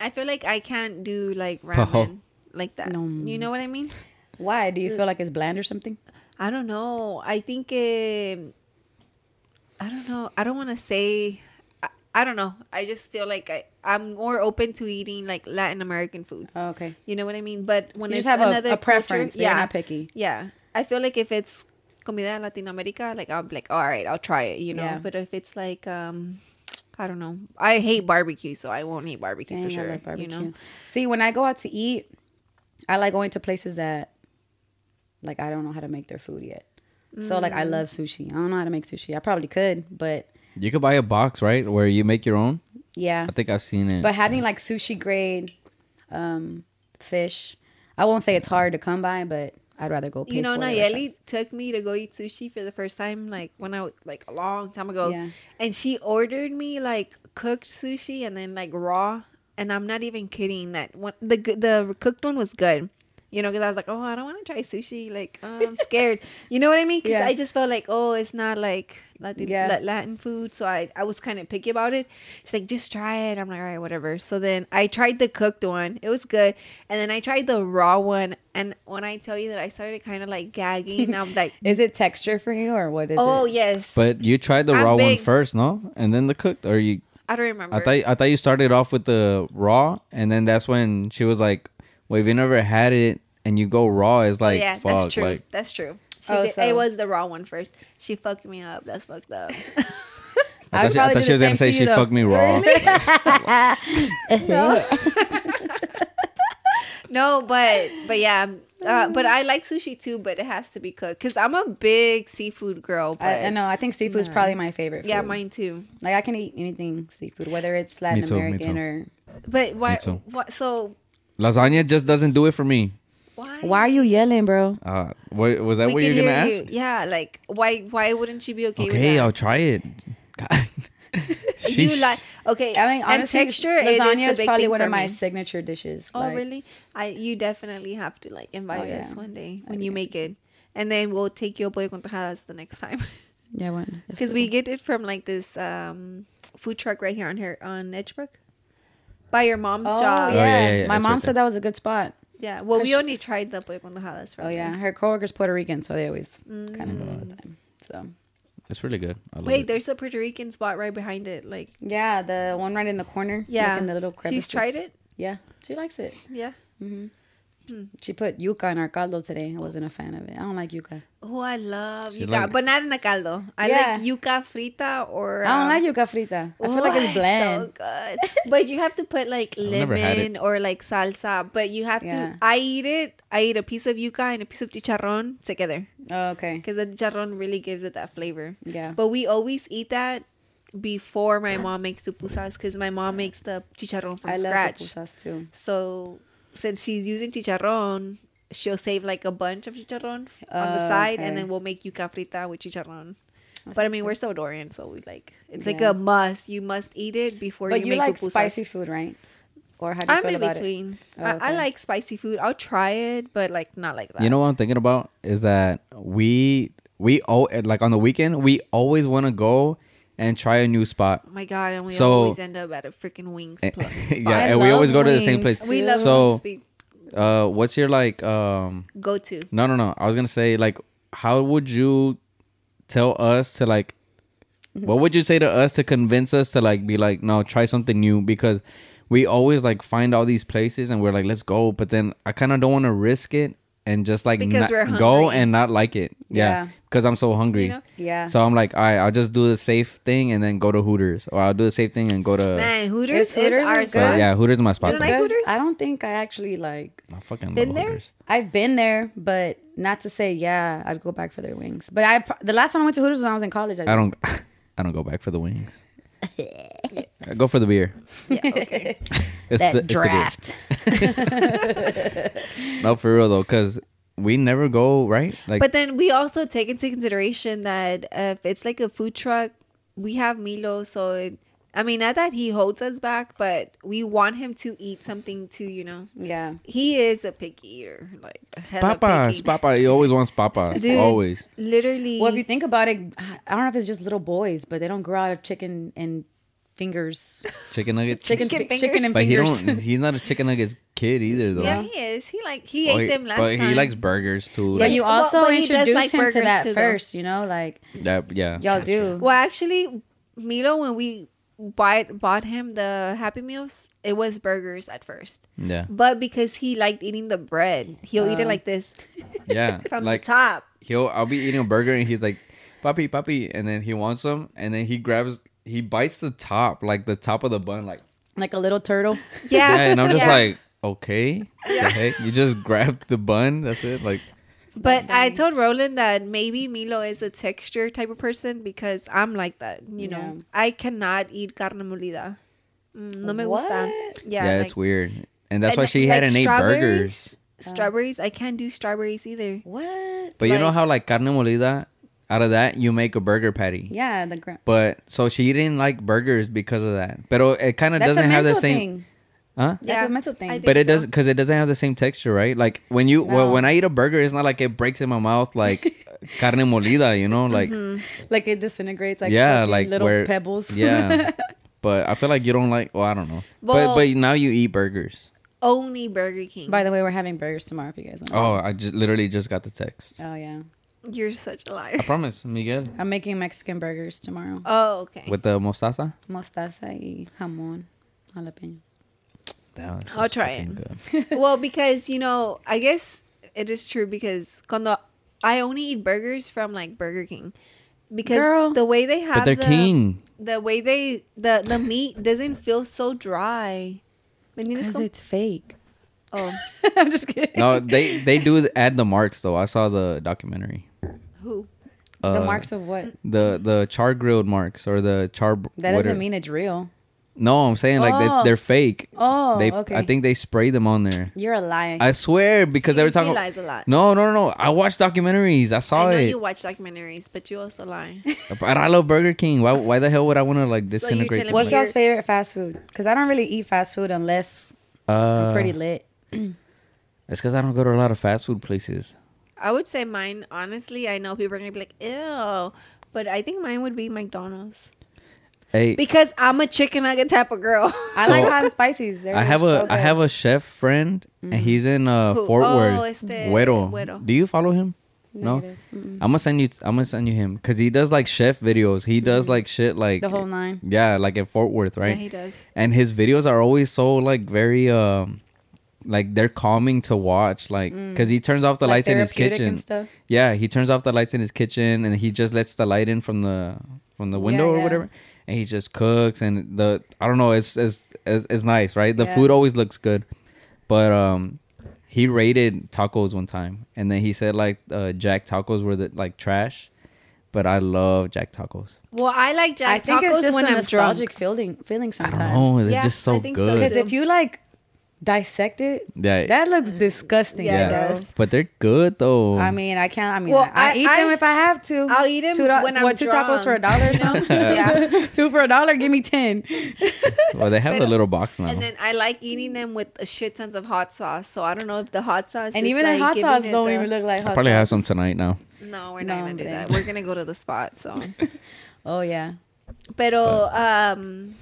I feel like I can't do like Pho. ramen like that. No. You know what I mean? Why? Do you feel like it's bland or something? I don't know. I think um I don't know. I don't want to say. I, don't know. I just feel like I I'm more open to eating like Latin American food. Oh, okay. You know what I mean? But when You it's just have another a preference, culture, you're not picky. Yeah, I feel like if it's comida Latin America, like I'll be like, all right, I'll try it. You know. Yeah. But if it's like um. I don't know. I hate barbecue, so I won't eat barbecue Dang, for sure. I love barbecue. You know, See, when I go out to eat, I like going to places that, like, I don't know how to make their food yet. So, like, I Mm. love sushi. I don't know how to make sushi. I probably could, but You could buy a box, right, where you make your own. yeah. I think I've seen it. But having like sushi grade um, fish, I won't say it's hard to come by, but I'd rather go. Pay you know, for Nayeli took me to go eat sushi for the first time, like when I was like a long time ago, Yeah. and she ordered me like cooked sushi and then like raw, and I'm not even kidding. That one, the the cooked one was good, you know, because I was like, oh, I don't want to try sushi, like oh, I'm scared, you know what I mean? Because Yeah. I just felt like, oh, it's not like Latin, Yeah. Latin food, so I I was kind of picky about it. She's like, just try it. I'm like, all right, whatever. So then I tried the cooked one, it was good, and then I tried the raw one, and when I tell you that I started kind of like gagging, And I'm like. Is it texture for you or what is Oh it? Oh, yes, but you tried the I'm raw one big. first, no? And then the cooked, or you? I don't remember. I thought I thought you started off with the raw, and then that's when she was like, "Well, if you never had it and you go raw, it's Oh, like yeah, fuck." that's true. Like that's true. She Oh, did, so- It was the raw one first. She fucked me up. That's fucked up. I would thought she, I thought she was gonna say she though. fucked me raw. no, no, but but yeah, uh, but I like sushi too. But it has to be cooked because I'm a big seafood girl. But I, I know. I think seafood's No. probably my favorite. Food. yeah, mine too. Like I can eat anything seafood, whether it's Latin too, me American too. or. But why? too. What? So Lasagna just doesn't do it for me. why? Why are you yelling, bro? Uh, what was that? We what you're gonna hear ask? you. Yeah, like why? Why wouldn't she be okay, with Okay, with I'll try it. God. you Sheesh. like okay? I mean, and honestly, texture. it is lasagna a is big probably thing one for of my me. signature dishes. Oh like- really? I you definitely have to like invite Oh, yeah. us one day when you make it, and then we'll take your boy pollo con tajadas the next time Yeah, one. because we get it from like this um food truck right here on here on Edgebrook, by your mom's Oh, job. yeah. Oh, yeah, yeah, yeah, My mom right said that was a good spot. Yeah. Well, we she- only tried the pollo con tajadas from Oh yeah, there. her coworker's Puerto Rican, so they always kind of go all Mm. the time. So It's really good. I love Wait, it. there's a Puerto Rican spot right behind it. Like, yeah, the one right in the corner. yeah, like in the little crevices. She's tried it. Yeah, she likes it. Yeah. She put yuca in our caldo today. I wasn't a fan of it. I don't like yuca. Oh, I love She yuca, like- but not in a caldo. I Yeah. like yuca frita or. I don't uh, like yuca frita. I feel like it's bland. So good. but you have to put like lemon or like salsa. But you have Yeah. to. I eat it. I eat a piece of yuca and a piece of chicharron together oh, okay. because the chicharron really gives it that flavor. Yeah. But we always eat that before my mom makes pupusas because my mom makes the chicharron from I love scratch. pupusas too. So since she's using chicharron, she'll save like a bunch of chicharron on the Oh, side, okay. and then we'll make yuca frita with chicharron. but I mean, we're Salvadorian, so we like it's like a must. You must eat it before But you, you make like pupusas. spicy food, right? Or how do you I'm feel in about it? between. Oh, I, I like spicy food. I'll try it, but like not like that. You know what I'm thinking about is that we we oh like on the weekend we always want to go and try a new spot. Oh my god, and we So- always end up at a freaking wings Eh, place. yeah, I and we always love go to the same place. we love So- wings. We Uh, what's your like um? go to. No, no, no. I was gonna say like, how would you tell us to like? What would you say to us to convince us to like be like no, try something new because we always like find all these places and we're like let's go, but then I kind of don't want to risk it and just like Because not- we're go hungry. and not like it. Yeah, Yeah. because I'm so hungry. You know? Yeah. So I'm like, all right, I'll just do the safe thing and then go to Hooters, or I'll do the safe thing and go to. Man, Hooters, Is Hooters is our is So, good? yeah, Hooters is my spot. You like Good? Hooters? I don't think I actually like. I fucking Been love there? Hooters. I've been there, but not to say yeah, I'd go back for their wings. But I the last time I went to Hooters was when I was in college. I, I don't. I don't go back for the wings. Go for the beer. Yeah, okay. It's that the, it's the draft. No, for real though, because we never go right. Like, but then we also take into consideration that if it's like a food truck, we have Milo, so it, I mean, not that he holds us back, but we want him to eat something too. You know, yeah. he is a picky eater, like hella Papa. Papa, he always wants Papa. Dude. Always. Literally, Well, if you think about it, I don't know if it's just little boys, but they don't grow out of chicken and fingers. Chicken nuggets. Chicken, Chicken fi- chicken and But he fingers. don't. He's not a chicken nuggets kid either though. yeah, he is. He like he Oh, ate he- them last but time. he likes burgers too. but like, you also but he does introduce like him to that too, though. first, you know, like that. Yeah. y'all do. Well, actually, Milo, when we bought bought him the Happy Meals, it was burgers at first. Yeah. But because he liked eating the bread, he'll eat it Oh. like this Yeah. from like the top. he'll. I'll be eating a burger and he's like, "Puppy, puppy," and then he wants them, and then he grabs. He bites the top, like the top of the bun, like. Like a little turtle. Yeah, Yeah, and I'm just yeah. like, okay, the heck? You just grab the bun. That's it. Like, But I told Roland that maybe Milo is a texture type of person because I'm like that. You know, I cannot eat carne molida. Mm, no me gusta. What? Yeah, yeah, like it's weird, and that's and why she like hadn't ate burgers. strawberries. I can't do strawberries either. What? But you know like- how like carne molida, out of that you make a burger patty. Yeah, the gra- But so she didn't like burgers because of that. But it kind of That's doesn't have the same, thing. Huh? That's Yeah, a mental thing. But it so. does because it doesn't have the same texture, right? Like when you well, when I eat a burger, it's not like it breaks in my mouth like carne molida, you know, like Mm-hmm. like it disintegrates like yeah, fucking like little where pebbles. Yeah, but I feel like you don't like. Well, I don't know. Well- but but now you eat burgers. Only Burger King. By the way, we're having burgers tomorrow if you guys want. Oh, I just literally just got the text. Oh yeah. You're such a liar. I promise, Miguel. I'm making Mexican burgers tomorrow. Oh, okay. With the mostaza. Mostaza y jamón, jalapenos. Damn, this I'll try it. good. well, because you know, I guess it is true because cuando I only eat burgers from like Burger King because Girl. the way they have But they're the, king. the way they the the meat doesn't feel so dry. ¿Me entiendes Because it's fake. Oh, I'm just kidding. No, they they do add the marks though. I saw the documentary. who? the Uh, marks of what? the the char grilled marks or the char. That doesn't mean it's real. No, I'm saying like Oh. they, they're fake. Oh, they, okay. I think they spray them on there. You're a liar. I swear because they were You talking. lies a lot. No, no, no, no. I watched documentaries. I saw it. I know it. you watch documentaries, but you also lie. But I love Burger King. Why? Why the hell would I want to like disintegrate? telling them? What's me y'all's favorite fast food? Because I don't really eat fast food unless Uh, I'm pretty lit. It's because I don't go to a lot of fast food places. I would say mine. Honestly, I know people are gonna be like, "Ew," but I think mine would be McDonald's Hey, because I'm a chicken nugget type of girl. I So, like hot and spices. They're I have so a I good. Mm-hmm. have a chef friend, and he's in uh, Who? Fort Oh, Worth. este, Güero. Güero. Do you follow him? No. Mm-mm. I'm gonna send you. I'm gonna send you him because he does like chef videos. He does like shit like Mm-hmm. The whole nine. Yeah, like in Fort Worth, right? Yeah, right? he does. and his videos are always so like very um like they're calming to watch like because he turns off the Mm. Like lights in his kitchen and stuff. yeah he turns off the lights in his kitchen and he just lets the light in from the from the window or yeah. whatever and he just cooks and the i don't know it's it's it's, it's nice right the Yeah. food always looks good but um he rated tacos one time and then he said like uh jack tacos were the, like trash but i love jack tacos Well, I like Jack I think tacos it's just when a I'm nostalgic drunk. feeling feeling i sometimes. don't they're Yeah, just so I think so, good Because too. if you like Dissect it. Yeah. That looks disgusting. Yeah, it does. But they're good though. I mean, I can't. I mean, Well, I, I I- eat them if I have to. I'll eat 'em Two do- when I'm what, two tacos for a dollar or something? Yeah. two for a dollar. Give me ten. well, they have a little box now. And then I like eating them with a shit tons of hot sauce. So I don't know if the hot sauce And is, even like, the hot sauce don't the- even look like I'll hot probably sauce. have some tonight now. No, we're No, not gonna do hombre. that. We're gonna go to the spot. So, Oh yeah, pero um,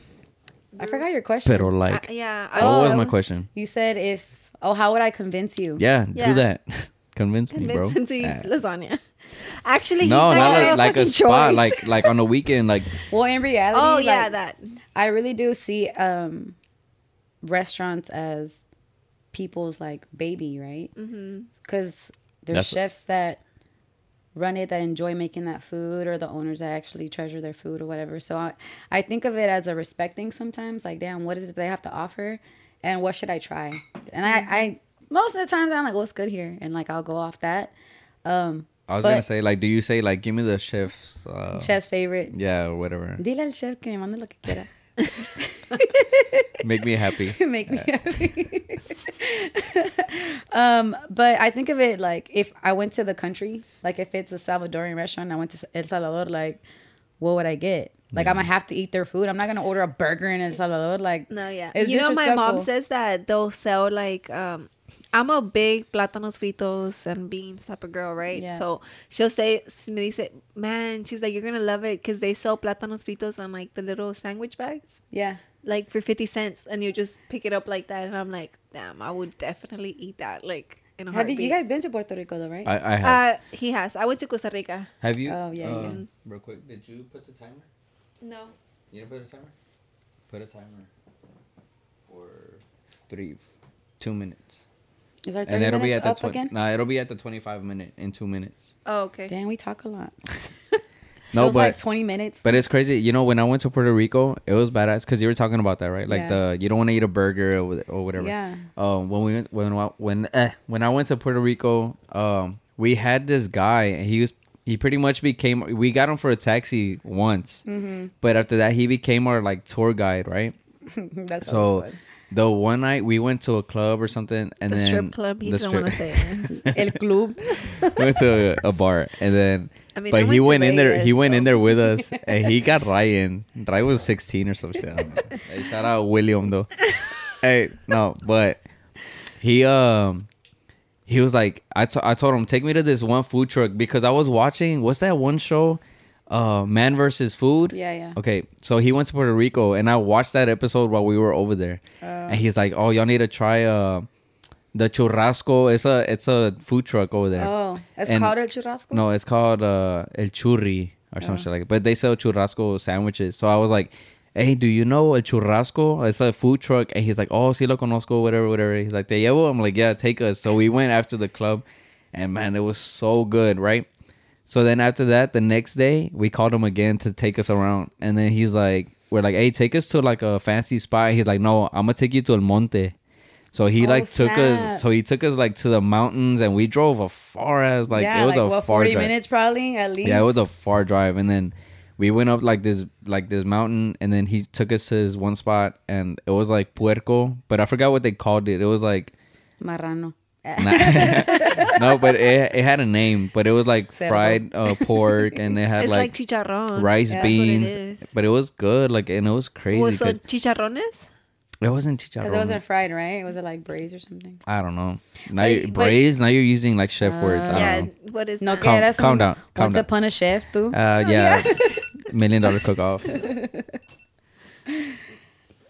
I forgot your question. Pero like, I- yeah. what Oh, was my question? you said if. Oh, how would I convince you? Yeah, Yeah. do that. Convince me, bro. Convince him to eat Uh, lasagna. Actually, no, he's not gonna like, like a fucking spot, choice. like like on the weekend, like Well, in reality, oh yeah, like, that. I really do see um restaurants as people's like baby, right? Because there's That's- chefs that run it that enjoy making that food, or the owners that actually treasure their food or whatever. So I, I think of it as a respecting sometimes. Like, damn, what is it they have to offer, and what should I try? And I, I most of the times I'm like, what's good here, and like I'll go off that. Um, I was But- gonna say, like, do you say like, give me the chef's, uh, chef's favorite. yeah, or whatever, Dile al chef que me mande lo que quiera. make me happy. make me happy. um, but I think of it like if I went to the country, like if it's a Salvadorian restaurant, I went to El Salvador, like what would I get? Like I'm gonna have to eat their food. I'm not gonna order a burger in El Salvador. Like No, yeah. You know, my mom says that they'll sell like um I'm a big plátanos fritos and beans type of girl, right? Yeah. So she'll say, me dice, man, she's like, you're gonna love it because they sell plátanos fritos on like the little sandwich bags, yeah, like for fifty cents, and you just pick it up like that. And I'm like, damn, I would definitely eat that, like in a have you, heartbeat. you guys been to Puerto Rico though, right? I, I have. Uh, he has. I went to Costa Rica. have you? Oh, yeah, uh, yeah. Real quick, did you put the timer? No. You didn't put a timer? Put a timer for three, two minutes, Is our 30 and it'll be at the twen- again? Nah, it'll be at the twenty-five minute in two minutes. Oh, okay. Damn, we talk a lot. No, Feels but like 20 minutes. But it's crazy. You know, when I went to Puerto Rico, it was badass because you were talking about that, right? Like Yeah. the you don't want to eat a burger or, or whatever. Yeah. Um, when we went when I- when eh, when I went to Puerto Rico, um, we had this guy, and he was he pretty much became. We got him for a taxi once, Mm-hmm. but after that, he became our like tour guide, right? That's So always fun. The one night we went to a club or something, and the then strip club. He the didn't want to say it. El club. we went to a, a bar, and then. I mean, I but he went in there. He Vegas, went in there with us, and he got Ryan. Ryan was sixteen or some shit. I don't know. Hey, shout out William though. hey, no, but he um he was like, I to- I told him take me to this one food truck because I was watching. What's that one show? Uh, Man versus Food. Yeah, yeah. Okay, so he went to Puerto Rico, and I watched that episode while we were over there, Oh. and he's like, "Oh, y'all need to try uh the churrasco. It's a it's a food truck over there." Oh, it's And- called El Churrasco? No, it's called uh, El Churri or some Oh. shit like that. But they sell churrasco sandwiches. So I was like, hey, do you know El Churrasco? It's a food truck. And he's like, oh, sí lo conozco, whatever, whatever. He's like, te llevo? I'm like, yeah, take us. So we went after the club. And man, it was so good, right? So then after that, the next day, we called him again to take us around. And then he's like, we're like, hey, take us to like a fancy spot. He's like, no, I'm going to take you to El Monte. So he Oh, like took us, so he took us like to the mountains, and we drove a far as like yeah, it was like a what, far 40 drive. minutes probably at least. Yeah, it was a far drive, and then we went up like this like this mountain, and then he took us to this one spot, and it was like puerco, but I forgot what they called it. It was like Marrano. no, but it it had a name, but it was like Cerdo. fried uh, pork, and it had It's like, like, chicharrón. rice That's what it beans, but it was good, like and it was crazy. Well, so 'cause chicharrones? it wasn't chicharrón. Because it wasn't fried, right? Was it like braised or something? I don't know. Now But- you but- braised. Now you're using like chef words. I don't yeah. know. What is No, that? que Calm- eras calm un- down, calm Once down. upon a chef, too. Uh, yeah, million dollar cook off.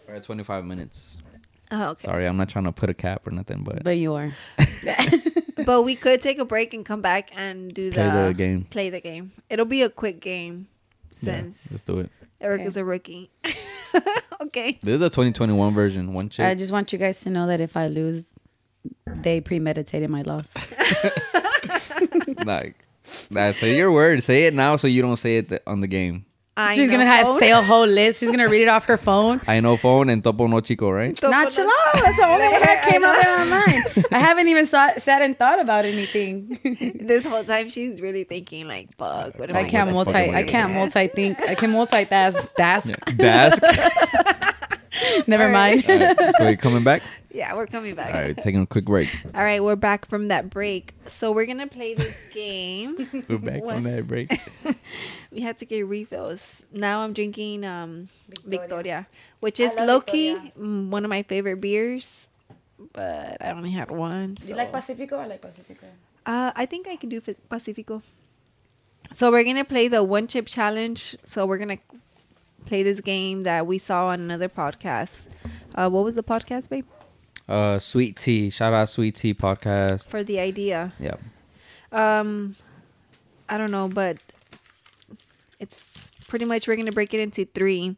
We're at 25 minutes. Oh, okay. Sorry, I'm not trying to put a cap or nothing, but but you are. But we could take a break and come back and do Play the, the game. Play the game. It'll be a quick game yeah, since let's do it. Eric Okay. is a rookie. okay. This is a 2021 version. One chick. I just want you guys to know that if I lose, they premeditated my loss. like, nah, say your word. Say it now, so you don't say it th- on the game. I She's gonna have say a whole list. She's gonna read it off her phone. I know phone and topo no chico, right? Not chill out. That's the only one that came up in my mind. I haven't even thought, sat and thought about anything. This whole time she's really thinking like, "Fuck, what am I, I can't multi. I I can't multi-think. I can multitask. Task. Dask. Never All right. mind. Alright, so you coming back? Yeah, we're coming back. All right, taking a quick break. All right, we're back from that break. So we're gonna play this game. We're back What? from that break. we had to get refills. Now I'm drinking um Victoria. Victoria, which I is love low key Victoria. mm, one of my favorite beers, but I only had one. Do you like Pacifico? I like Pacifico. Uh, I think I can do Fi- Pacifico. So we're gonna play the one chip challenge. So we're gonna play this game that we saw on another podcast. Uh, what was the podcast, babe? Uh, Sweet Tea. Shout out Sweet Tea podcast. For the idea. Yeah. Um, I don't know, but it's pretty much we're gonna break it into three.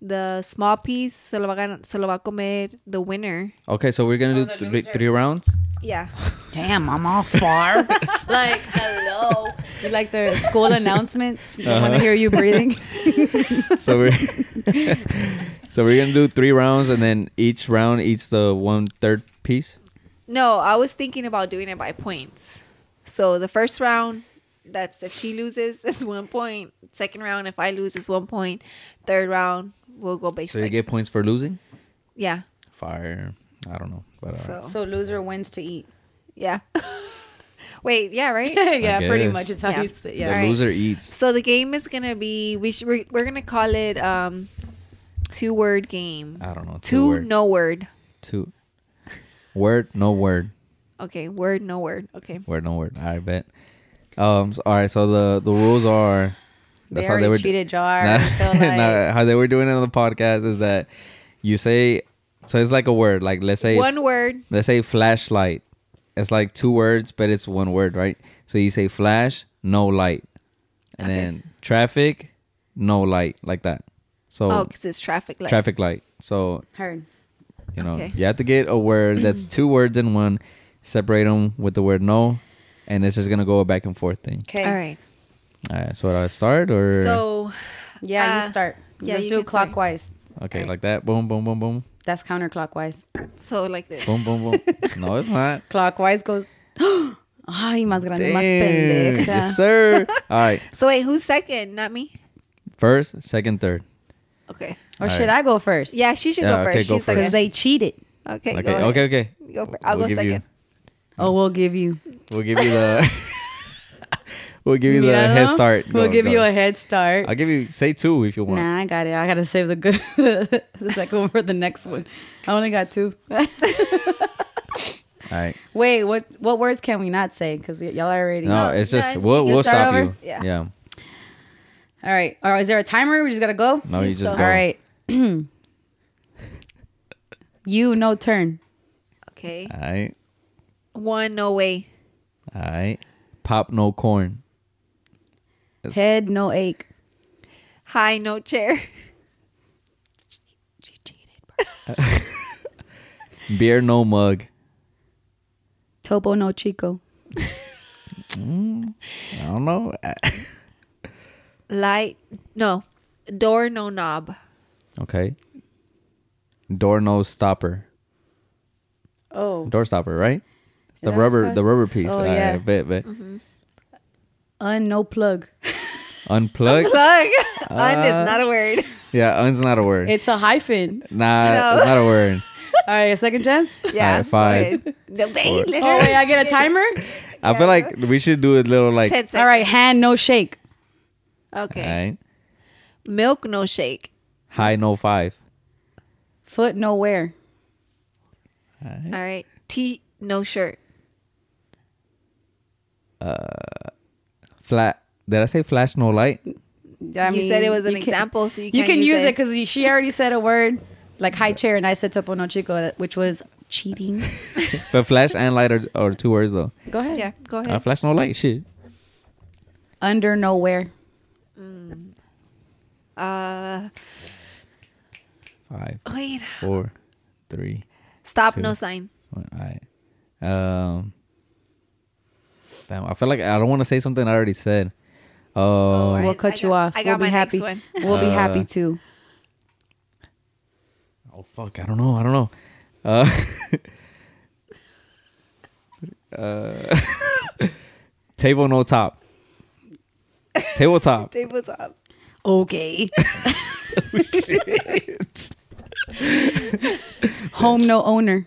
The small piece se lo va, a gan- se lo va a comer the winner. Okay, so we're gonna Oh, do the three, three rounds. Yeah. Damn, I'm all far. like, hello. You like the school announcements? You don't want to hear you breathing. So we're so we're gonna do three rounds, and then each round eats the one third piece. No, I was thinking about doing it by points. So the first round, that's if she loses, it's one point. Second round, if I lose, it's one point. Third round, we'll go based So you like- get points for losing. yeah, Fire. I don't know, but uh, So- So loser wins to eat. yeah. Wait, yeah, right. yeah, pretty much is how Yeah. you say. the Yeah. Alright. loser eats. So the game is gonna be we should we're, we're gonna call it um two word game. I don't know. Two word. no word. Two. Word. No word. Okay, word no word. Okay. Word. No word. I bet. Um. so- all right. So the the rules are. They already cheated Jar. Nah, I feel like- nah, how they were doing it on the podcast is that you say so it's like a word like let's say One word. let's say flashlight it's like two words but it's one word right so you say flash no light and Okay. then traffic no light like that so Oh, because it's traffic light. traffic light so Heard. you know Okay. you have to get a word that's two words in one separate them with the word no and it's just gonna go a back and forth thing Okay. All right. All right so do i start or So Yeah, Uh, you start. yeah, Let's you do can it start. clockwise. okay alright. like that boom boom boom boom That's counterclockwise. so like this. boom boom boom no it's not Clockwise goes. Ay, más grande, más Damn. pendeja. Yes, sir. All right. So wait, who's second? Not me. First, second, third. Okay. Or All should right. I go first? Yeah, she should Yeah, go okay, first. go She's first. Because they cheated. Okay. Okay. Go. Okay. Okay. Go for, I'll We'll go give you- second. Oh, we'll give you. We'll give you the. we'll give you the Míralo. head start. We'll give go. you a head start. I'll give you say two if you want. Nah, I got it. I gotta save the good, the second one for the next one. I only got two. All right. Wait, what what words can we not say? Because y'all already. No, No, it's just you we'll just we'll stop over? you. Yeah. Yeah. All right. Or is there a timer? We just gotta go. No, you Just just go. go. All right. you no turn. Okay. All right. One, no way. All right. Pop no corn. That's- Head no ache. High, no chair. She cheated. Beer no mug. Topo no chico. Mm, I don't know. Light, no. Door, no knob. Okay. Door no stopper. Oh. Door stopper, right? It's the that rubber called? the rubber piece. Oh, All yeah. right, bet, bet. Mm-hmm. Un no plug. Unplug. Plug. Un Uh, is not a word. Yeah, un's not a word. It's a hyphen. Nah, No. it's not a word. All right, a second chance. Yeah. Alright, five. go. No, babe, Four. Oh wait, I get a timer. I feel like we should do a little like. Ten. All right, hand no shake. Okay. Alright. Milk, no shake. High no five. Foot no wear. Alright. All right. T, no shirt. Flat. Did I say flash no light? I you said it was an can- example, so you, You can't can use it it. because she already said a word like high chair, and I said topo no chico, which was cheating. But flash and light are, are two words though. Go ahead. Yeah, go ahead. Uh, flash no light. Shit. Under nowhere. Uh, Five, wait. four, three, Stop, Two. no sign. one. All right. Um. Damn, I feel like I don't want to say something I already said. Oh, I- We'll cut I you got- off. I we'll got be my next happy. one. We'll be Uh, happy too. oh fuck! I don't know. I don't know. Uh, uh, table no top. Tabletop. Tabletop. Okay. oh, Shit. Home no owner.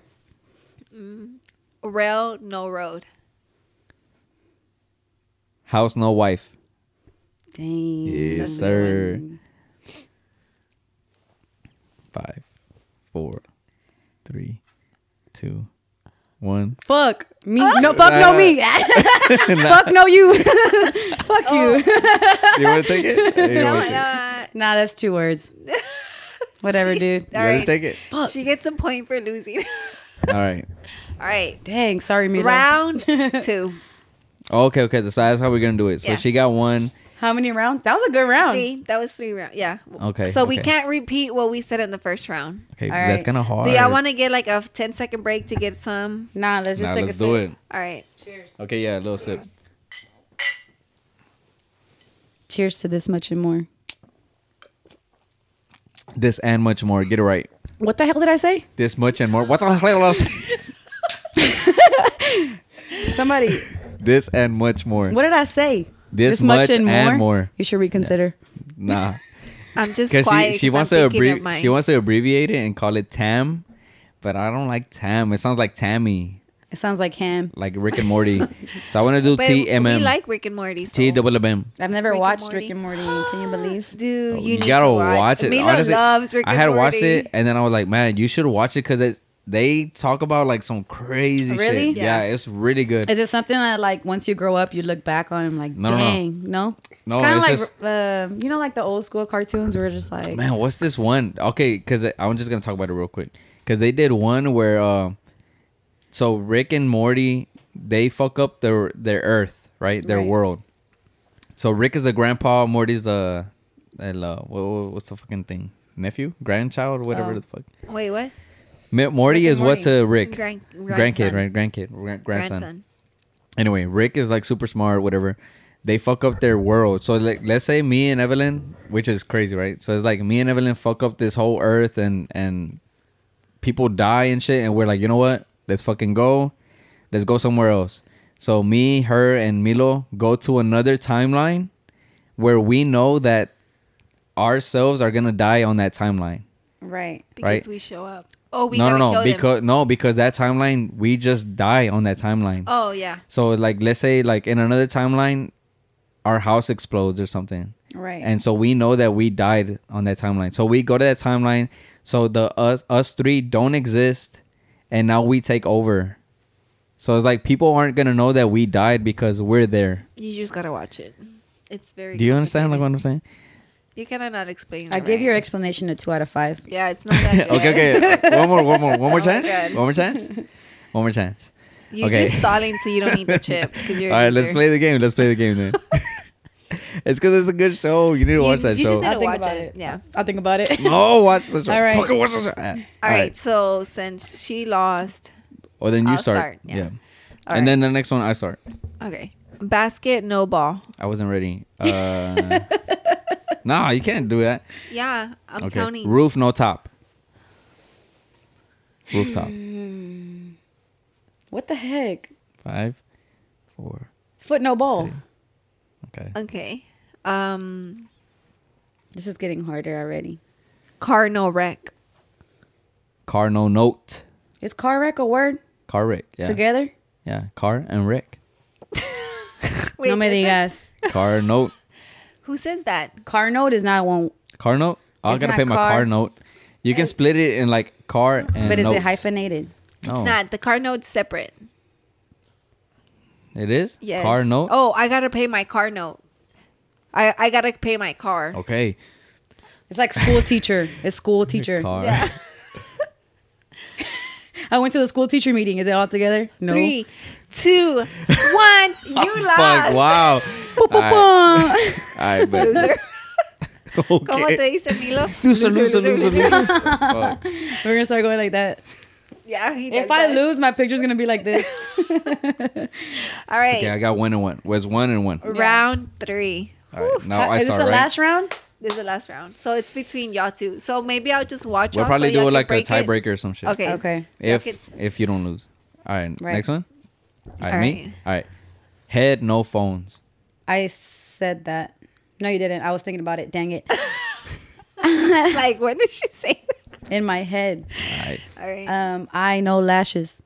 Rail, no road. House, no wife. Dang. Yes, sir. one. Five, four, three, two, one. Fuck me. No, fuck no me. fuck no you. fuck you. You want to take it? You don't No, wanna take it? uh, Nah, that's two words. Whatever, she's- dude. You All ready right. to take it? She gets a point for losing. All right. All right. Dang, sorry, me. Round two. Okay, okay. So that's how we're gonna do it. So Yeah. she got one. How many rounds? That was a good round. Three. That was three rounds. Yeah. Okay, So we okay. can't repeat what we said in the first round. Okay, All that's right. kind of hard. Do y'all want to get like a 10 second break to get some? Nah, let's just Nah, take let's a do sip. it. All right. Cheers. Okay, yeah, a little sip. Cheers to this much and more. This and much more. Get it right. What the hell did I say? This much and more. What the hell I was Somebody, This and much more. what did I say? This much and more. You should reconsider. Nah, I'm just because quiet. she she 'cause wants I'm to abbrevi- mine. she wants to abbreviate it and call it Tam, but I don't like Tam. It sounds like Tammy, It sounds like ham. like Rick and Morty. so I want to do But T M We like Rick and Morty. So. T double M. I've never Rick watched Morty. Rick and Morty. Can you believe? Dude, Oh, you, need gotta to watch, watch it. Mila Honestly, loves Rick I and had Morty. watched it, and then I was like, man, you should watch it because they talk about like some crazy Really? shit. Yeah. Yeah. it's really good. Is it something that like once you grow up you look back on like No, no, no. dang no? No, kind of like just- uh, you know like the old school cartoons where just like Man, what's this one? Okay, because I'm just gonna talk about it real quick. Because they did one where, uh, so Rick and Morty they fuck up their their Earth, right? Their Right. world. So Rick is the grandpa, Morty's the, uh, what, what- what's the fucking thing? Nephew, grandchild, whatever Oh. the fuck. Wait, what? Mi- Morty is what Morty. to Rick? Grand, Grandkid, grandson. right? Grandkid, gran- grandson. Grandson. Anyway, Rick is like super smart, whatever. They fuck up their world. So like, let's say me and Evelyn, which is crazy, right? So it's like me and Evelyn fuck up this whole Earth, and and people die and shit, and we're like, you know what? Let's fucking go. Let's go somewhere else. So me, her, and Milo go to another timeline where we know that ourselves are gonna die on that timeline. right. Because Right. we show up. Oh, we no, no, no, kill them. because no, because that timeline we just die on that timeline. Oh yeah. So like let's say like in another timeline our house explodes or something. Right. And so we know that we died on that timeline. So we go to that timeline so the us us three don't exist and now we take over. So it's like people aren't going to know that we died because we're there. You just gotta watch it. It's very. Do you understand like what. I'm saying? You cannot not explain. I it give right. your explanation a two out of five. Yeah, it's not that good. okay, okay. one more, one more, one more Oh chance. One more chance. One more chance. You're Okay. just stalling so you don't need the chip. 'cause you're All a let's play the game. Let's play the game then. it's because it's a good show. You need to You- watch that you show. just need to watch about it. it. Yeah. I'll think about it. No, watch the show. All right. Fucking watch the show. All All right. So since she lost, Well, then you I'll start. start, Yeah. yeah. All and right. then the next one, I start. okay. Basket, no ball. I wasn't ready. Uh, nah, you can't do that. Yeah, I'm okay. counting. Roof, no top. Rooftop. what the heck? Five, four. Foot no ball. Okay. Okay. Um, This is getting harder already. car, no wreck. Car, no note. Is car wreck a word Car wreck. Yeah. together? Yeah. Car and wreck. Wait, no me digas. Car note. Who says that? Car note is not one, Car note. Oh, I gotta not pay my car car. note. You can split it in like car and but is notes. it hyphenated? No. It's not. The car note's separate. It is. Yes. Car note. Oh, I gotta pay my car note. I I gotta pay my car. Okay. It's like school teacher. It's school teacher. Car. Yeah. I went to the school teacher meeting. Is it all together? No. Three, two, one. You oh, lost. Fuck. Wow. Boom, boom, All boom. right, but Loser. ¿Cómo okay. te dice Milo? Loser, loser, loser, loser. Fuck. We're gonna start going like that. Yeah, he If I that. lose, my picture's gonna be like this. All right. Okay, I got one and one. Was one and one. Round three. All right. Now How- I is this start the right. last round? This is the last round. So it's between y'all two. So maybe I'll just watch We'll y'all probably so do y'all like a tiebreaker or some shit. Okay. Okay. If Y'all if you don't lose. All right. Right. Next one. All right. All me. right. All right. Head no phones. I said that. No, you didn't. I was thinking about it. Dang it. like when did she say that? In my head. All right. All right. Um, I know lashes.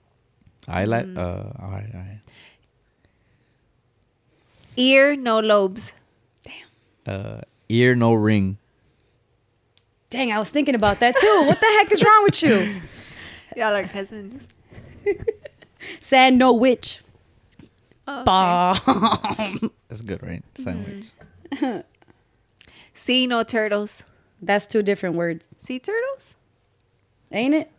I like. Mm. Uh, all right, all right. Ear, no lobes. Damn. Uh, ear no ring. Dang, I was thinking about that too. What the heck is wrong with you? Y'all are cousins. Sand no witch. Oh, okay. Bomb. That's good, right? Sandwich. Sea, no turtles. That's two different words, Sea turtles? ain't it?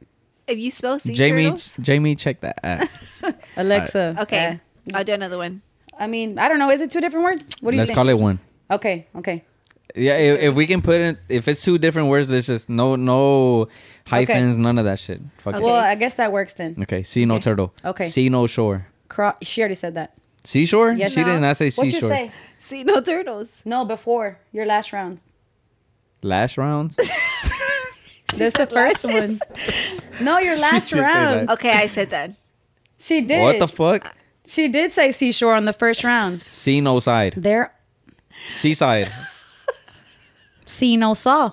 If you spell sea Jamie, turtles. Jamie, check that. app. Alexa. Okay. uh, I'll do another one. I mean, I don't know. Is it two different words? What do you Let's call it one. Okay. Okay. Yeah, if, if we can put it, if it's two different words, let's just no no hyphens, none of that shit. Fuck Okay. it. Well, I guess that works then. Okay, sea no turtle. Okay. Sea no shore. Cro- she already said that. Seashore? Yes. she did not say What'd you seashore. say? Sea, no turtles. No, before your last rounds. Last rounds. That's the first lashes. one. No, your last round. Okay, I said that. She did. what the fuck? She did say seashore on the first round. Sea no side. There, Seaside. See no saw.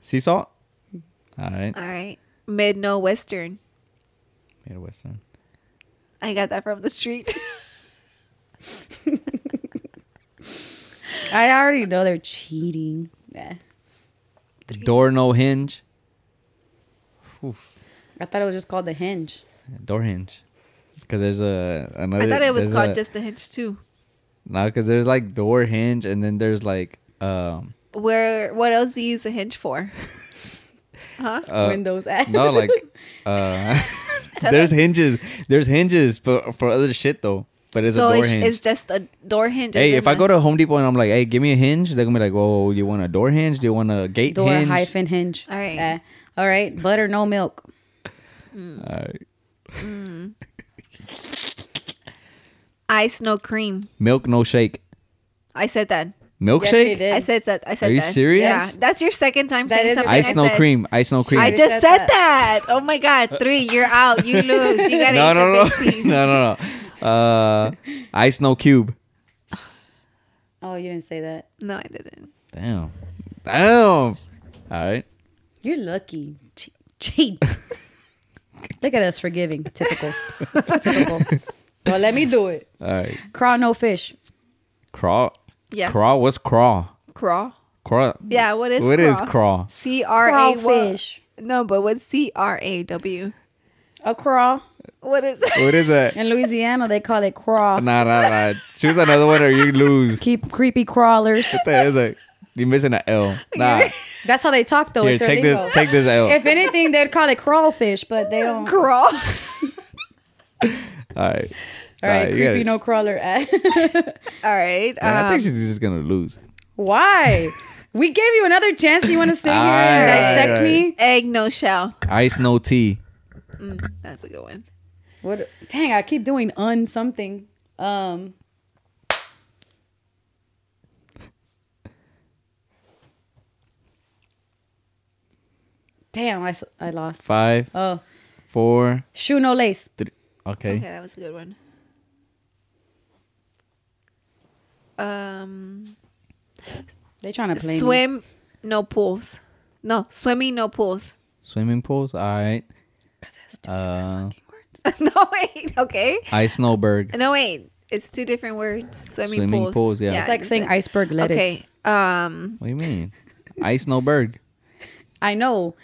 sea salt. All right. All right. Mid, no western. Midwestern. I got that from the street. I already know they're cheating. Yeah. The Door no hinge. I thought it was just called the hinge. Door hinge. Because there's a another. I thought it was called a- just the hinge too. No, because there's like door hinge, and then there's like um. Where? What else do you use a hinge for? Huh? Uh, Windows app. no, like uh. There's hinges. There's hinges for for other shit though. But it's so a door it's, hinge. it's just a door hinge. Hey, if I go to Home Depot and I'm like, hey, give me a hinge, they're gonna be like, "Oh, you want a door hinge? Do you want a gate Door hinge? hyphen hinge. All right. Yeah. all right. Butter, no milk. Alright. ice, no cream. Milk, no shake. I said that. Milkshake? you did. I said that. I said Are you that. serious? Yeah, that's your second time That saying something. Ice, I no cream. Ice, no cream. I just said said that. that. Oh my god, three. You're out. You lose. You gotta no, eat no, the no, big piece. no, no, no. Uh, ice, no cube. Oh, you didn't say that. No, I didn't. Damn. Damn. All right. You're lucky. Che- Cheat. Look at us forgiving. Typical. So typical. Well, let me do it. All right. Craw, no fish. Craw. Yeah. Craw. What's craw? Craw. Craw. Yeah. What is What is craw? craw? C R A what? Crawfish. No, but what's C R A W? A craw. What is it? What is it? In Louisiana, they call it craw. Nah, nah, nah. Choose another one or you lose. Keep creepy crawlers. What the hell is that? You're missing an L. Nah. That's how they talk, though. Here, it's take illegal. this. Take this L. If anything, they'd call it crawfish, but they don't. All Craw. All right. right, creepy gotta- no crawler. All right. Man, I Um, think she's just gonna lose. Why? We gave you another chance. You want to sit here All and right, dissect all right. me? egg, no shell. Ice, no tea. That's a good one. What? Dang, I keep doing un something. Um. Damn, I lost. Five, Oh, four, shoe no lace. three. Okay. Okay, that was a good one. Um, They trying to play me. swim, no pools. No, swimming, no pools. Swimming pools. all right. All right. 'Cause that's two Uh, words. no, wait. Okay. ice, snowbird. No, wait. It's two different words. Swimming, Swimming pools. pools, yeah. It's like saying exactly. iceberg lettuce. Okay. Um, What do you mean? ice, snowbird. I know,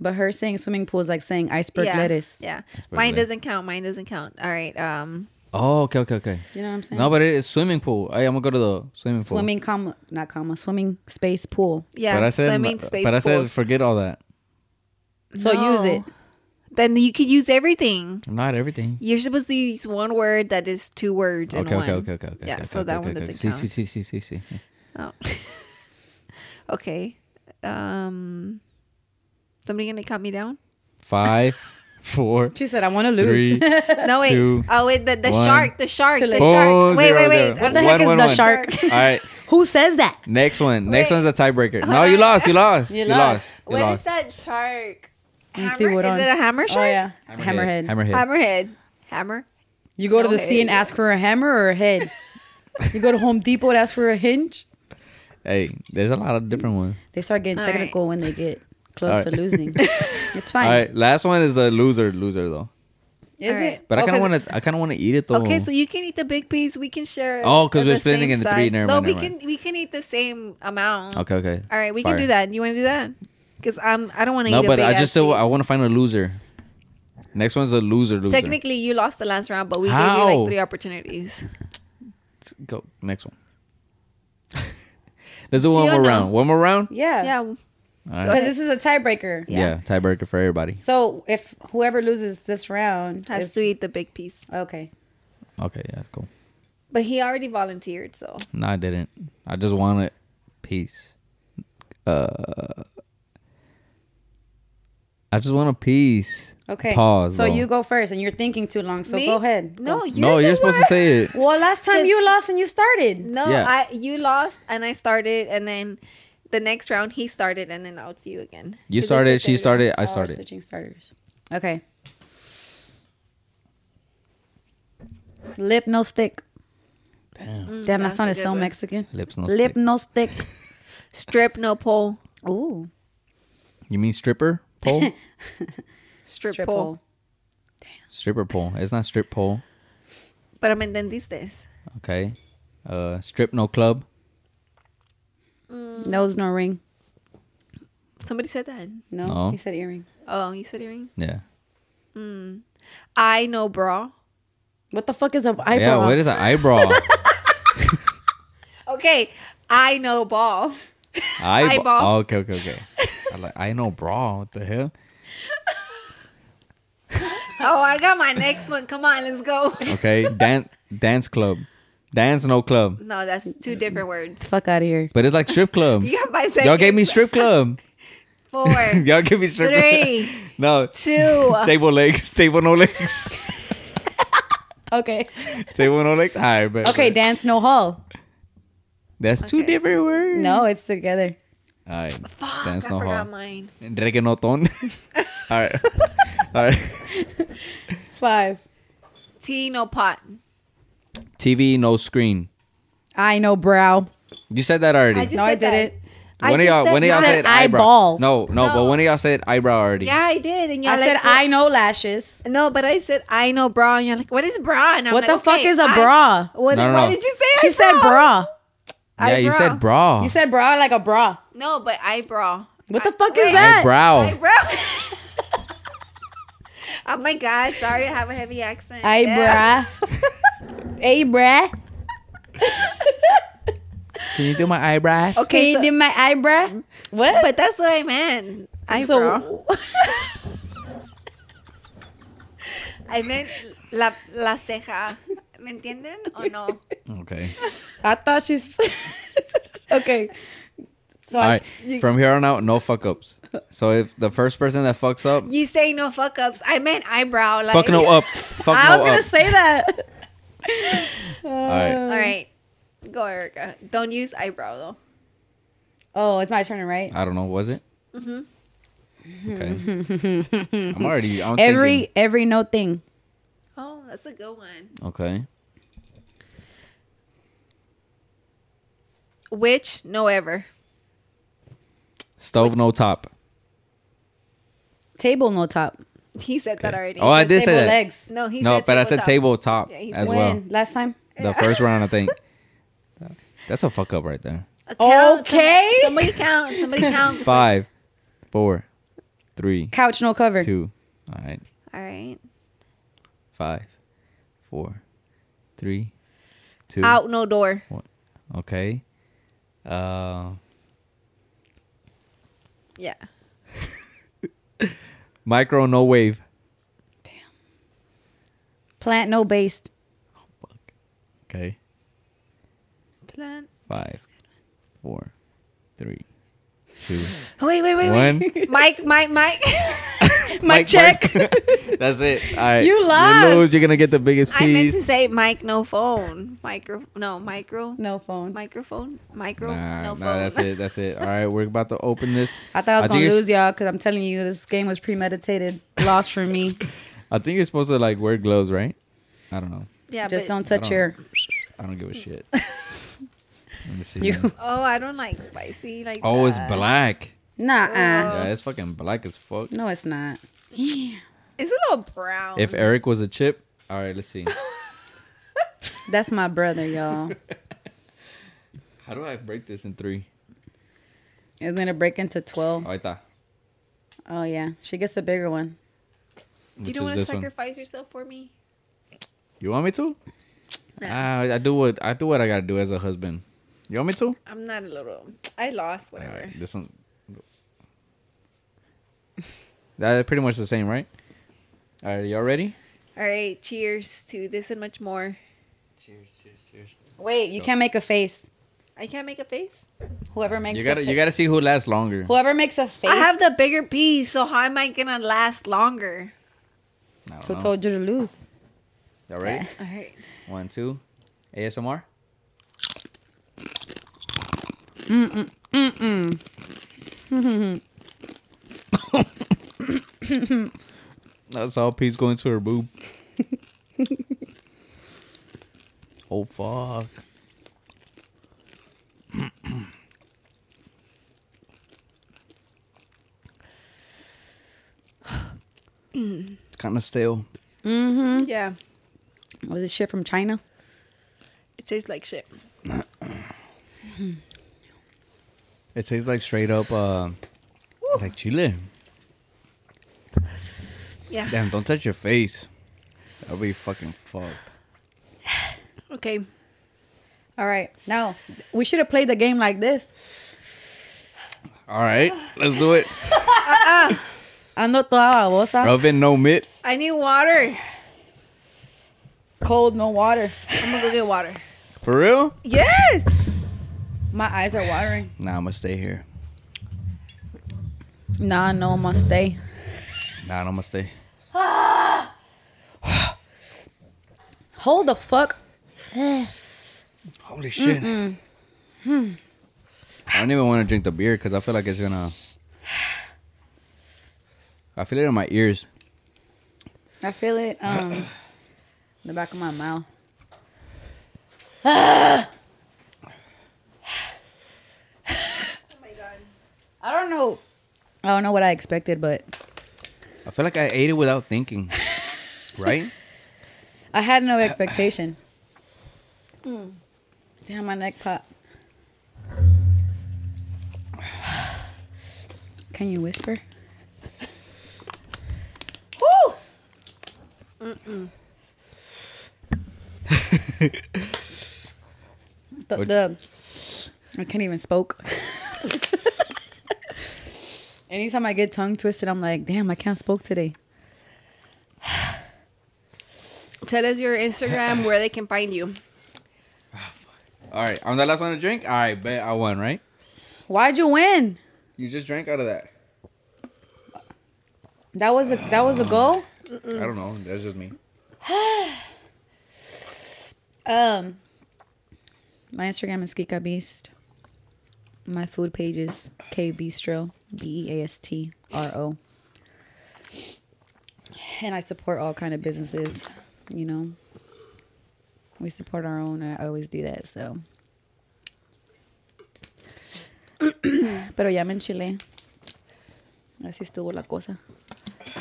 but her saying swimming pool is like saying iceberg yeah. lettuce. Yeah. pretty Mine good. doesn't count. Mine doesn't count. All right. Um, Oh, okay, okay, okay. You know what I'm saying? No, but it is swimming pool. Hey, I'm gonna go to the swimming pool. swimming comma not comma swimming space pool. yeah. But I said, swimming space pool. but I said, pools. forget all that. So use it. Then you could use everything. Not everything. You're supposed to use one word that is two words in Okay, one. okay, okay, okay, okay. Yeah, okay, so okay, that okay, one okay. doesn't See, count. see, see, see, see, see. Oh. okay. Um, somebody gonna cut me down? Five, four, She said, "I want to lose." three. No wait. Two, oh wait, the, the one. shark, the shark, the late. shark. Wait, zero, wait, wait. zero. What the One, heck is one, the one. shark? All right, Who says that? next one. Next Wait. one's a tiebreaker. No, you lost. You lost. You You lost. You What is lost. that shark? You Hammer? threw it Is on. it a hammer Oh shark? yeah, hammerhead. Hammerhead. Hammerhead. Hammer. You go to No the sea and ask for a hammer or a head. you go to Home Depot and ask for a hinge. Hey, there's a lot of different ones. They start getting All right. technical when they get close All to losing. it's fine. All right, last one is a loser. Loser though. Is Alright. it? But I Oh, kind of want to. I kind of want to eat it though. Okay, so you can eat the big piece. We can share. Oh, because we're the splitting same into three. Never no, mind, we never can we can eat the same amount. Okay, okay. All right, we Fire. can do that. You want to do that? Because I'm I don't want to No, eat. a but big I ass just still piece. I want to find a loser. Next one's a loser. Loser. Technically, you lost the last round, but we gave you like three opportunities. go next one. Let's do one more no? round. One more round. Yeah. Yeah. All Because right. this is a tiebreaker. Yeah. tiebreaker for everybody. So if whoever loses this round Has is- to eat the big piece. Okay. Okay, yeah, cool. But he already volunteered, so No, I didn't. I just wanted peace. Uh, I just want a piece. Okay. Pause. So though. you go first, and you're thinking too long. So Me? go ahead. No, Go. you're no, you're supposed to say it. Well, last time you lost and you started. No, Yeah. I you lost and I started, and then the next round he started, and then now it's you again. You started. She started. I Oh, started. switching starters. Okay. Lip no stick. Damn. round. Damn, that that's a sounded so one. Mexican. Lips no Lip stick. no stick. Strip no pole. Ooh. You mean stripper pole? Strip, Strip pole. pole. stripper pole. It's not strip pole. Pero me entendiste. Okay. Uh, strip no club. Mm. Nose no ring. Somebody said that. No, No. he said earring. Oh, you said earring. Yeah. Mm. I know bra. What the fuck is a eyebrow? Yeah. What is an eyebrow? Okay, I know ball. Eyeball. Eyeball. Oh, okay, okay, okay. I like. I know bra. What the hell? Oh, I got my next one. Come on, let's go. Okay. Dance. Dance club. Dance no club. No, that's two different words. Fuck out of here. But it's like strip club. You got five Y'all gave me strip club. Four, Y'all give me strip club. three, No. two. Table legs. Table no legs. Okay. Table no legs. All right, but Okay, but dance no hall. That's two Okay. different words. No, it's together. All right. Fuck, Dance I no forgot hall. mine. Reggaeton. All right. All right. Five. Tea no pot. TV no screen. I know brow. You said that already. I just No, I said that. didn't. I one of just y'all, said one of y'all no. said I eyebrow. eyeball. No, no, but No. one of y'all said eyebrow already. Yeah, I did, and y'all I like, said what- I know lashes. No, but I said I know bra, and you're like, what is bra? And I'm What like, the fuck okay, is a I- bra? What, No, no, what no. did you say? She said bra. Yeah, you said bra. You said bra like a bra. No, but eyebrow. What the I- fuck is wait. that? eyebrow. Eyebrow. oh my god! Sorry, I have a heavy accent. Eyebrow. Yeah. bruh. hey, bruh. Can you do my eyebrows? Can Okay, you so- do my eyebrow? What? but that's what I meant. Eyebrow. So, I meant la la ceja. ¿Me entienden o no? Okay. I thought she's okay. So All I, right. From here on out, no fuck ups. So if the first person that fucks up, You say no fuck ups. I meant eyebrow. Like, fuck no up. Fuck I no was gonna say that. All right. All right, go Erica. Don't use eyebrow though. Oh, it's my turn, right? I don't know. Was it? Mm-hmm. Okay. I'm already. I'm Every thinking. every no thing. Oh, that's a good one. Okay. Which no ever. Stove no top. Table no top. He said that already. Oh, I Said did say that. legs. No, he no, said but I said tabletop. tabletop Yeah, he as said- well. Last time? The first round, I think. That's a fuck up right there. Count. Okay. Somebody count. Somebody count. Five, four, three, Couch no cover. two. All right. All right. Five, four, three, two. Out no door. One. Okay. Uh, Yeah. Micro no wave. Damn. Plant no based. Okay. Plan. Five, four, three, two, Oh, wait, wait, wait, one. wait. Mike, Mike, Mike. My check. That's it. All right. You You lose. You're gonna get the biggest piece. I meant to say Mike, no phone. Micro, no micro, no phone. microphone, micro, Nah, no nah, phone. that's it. That's it. All right, we're about to open this. I thought I was I gonna lose y'all because I'm telling you this game was premeditated. Loss for me. I think you're supposed to like wear gloves, right? I don't know. Yeah, Just but- don't touch don't- your. I don't give a shit. Let me see. You- Oh, I don't like spicy like. Oh, it's black. Nah. Oh. Yeah, it's fucking black as fuck. No, it's not. Yeah. It's a little brown. If Eric was a chip, all right, let's see. That's my brother, y'all. How do I break this in three? It's gonna break into twelve. Ahí está. Oh yeah, she gets a bigger one. you don't want to this one. sacrifice yourself for me? You want me to? Nah. Ah, I do what I do what I gotta do as a husband. You want me to? I'm not a little. I lost. Whatever. right, this one. That's pretty much the same, right? All right, y'all ready? All right. Cheers to this and much more. Cheers, cheers, cheers. Wait, you go. can't make a face. I can't make a face. Whoever makes You gotta a you gotta see who lasts longer. whoever makes a face. I have the bigger piece, so how am I gonna last longer? Who know. told you to lose? Y'all ready? All right. One, two. ASMR. That's all Pete's going to her boob. oh fuck. it's kind of stale. Mm-hmm. Yeah. Was this shit from China? It tastes like shit. It tastes like straight up, uh, like chile. Yeah. Damn, don't touch your face. That'll be fucking fucked. Okay. All right, now we should have played the game like this. All right, let's do it. Ando toda babosa. Oven, no mitt. I need water. Cold, no water. I'm gonna go get water. For real? Yes. My eyes are watering. Nah, I'm gonna stay here. Nah, no, I'm gonna stay. Nah, I'm gonna stay. Hold the fuck. Holy shit. I don't even want to drink the beer because I feel like it's gonna. I feel it in my ears. I feel it. Um, in the back of my mouth. Oh my god. I don't know. I don't know what I expected, but I feel like I ate it without thinking. right? I had no expectation. Hmm. Damn, my neck pop. Can you whisper? Woo! the, What'd- the I can't even spoke. Anytime I get tongue twisted, I'm like, damn, I can't spoke today. Tell us your Instagram where they can find you. All right, I'm the last one to drink. All right, bet I won, right? Why'd you win? You just drank out of that. That was a that was a goal. I don't know. That's just me. Um, my Instagram is Kika Beast. My food page is K Beastro B E A S T R O. And I support all kind of businesses. You know, we support our own. I always do that. So, pero ya me enchilé. Así estuvo la cosa.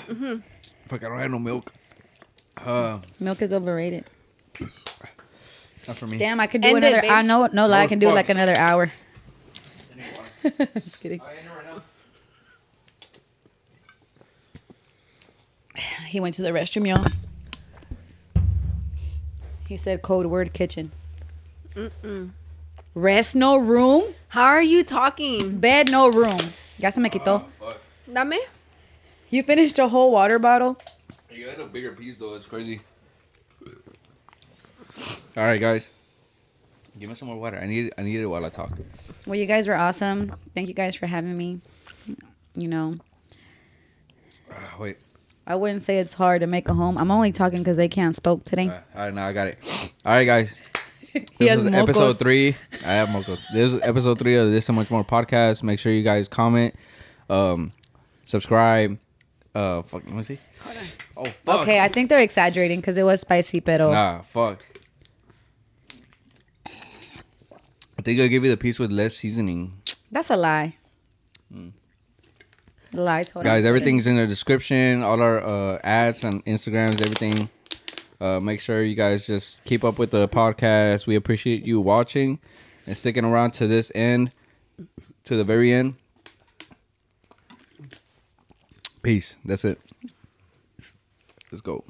Mhm. Fuck, I don't have no milk. Uh, Milk is overrated. not for me. Damn, I could do End it, another. babe. I know, no lie, I can do fuck. like another hour. Just kidding. He went to the restroom, y'all. He said code word kitchen. Rest no room, How are you talking? bed no room. Ya se me quitó. Dame. You finished a whole water bottle. You had a bigger piece though. It's crazy. All right, guys. Give me some more water. I need. I need it while I talk. Well, you guys were awesome. Thank you guys for having me. You know, Uh, wait. I wouldn't say it's hard to make a home. I'm only talking because they can't spoke today. All right, all right, now I got it. All right, guys. He This has is episode three. I have mocos. This is episode three of this So much more podcast. Make sure you guys comment, um, subscribe. Uh, fuck. Let me see. Oh, fuck. Okay, I think they're exaggerating because it was spicy, pero Nah, fuck. I think I'll give you the piece with less seasoning. that's a lie. Lie Guys, everything's in the description. All our uh, ads and Instagrams, everything. Uh, make sure you guys just keep up with the podcast. We appreciate you watching and sticking around to this end, to the very end. Peace. That's it. Let's go.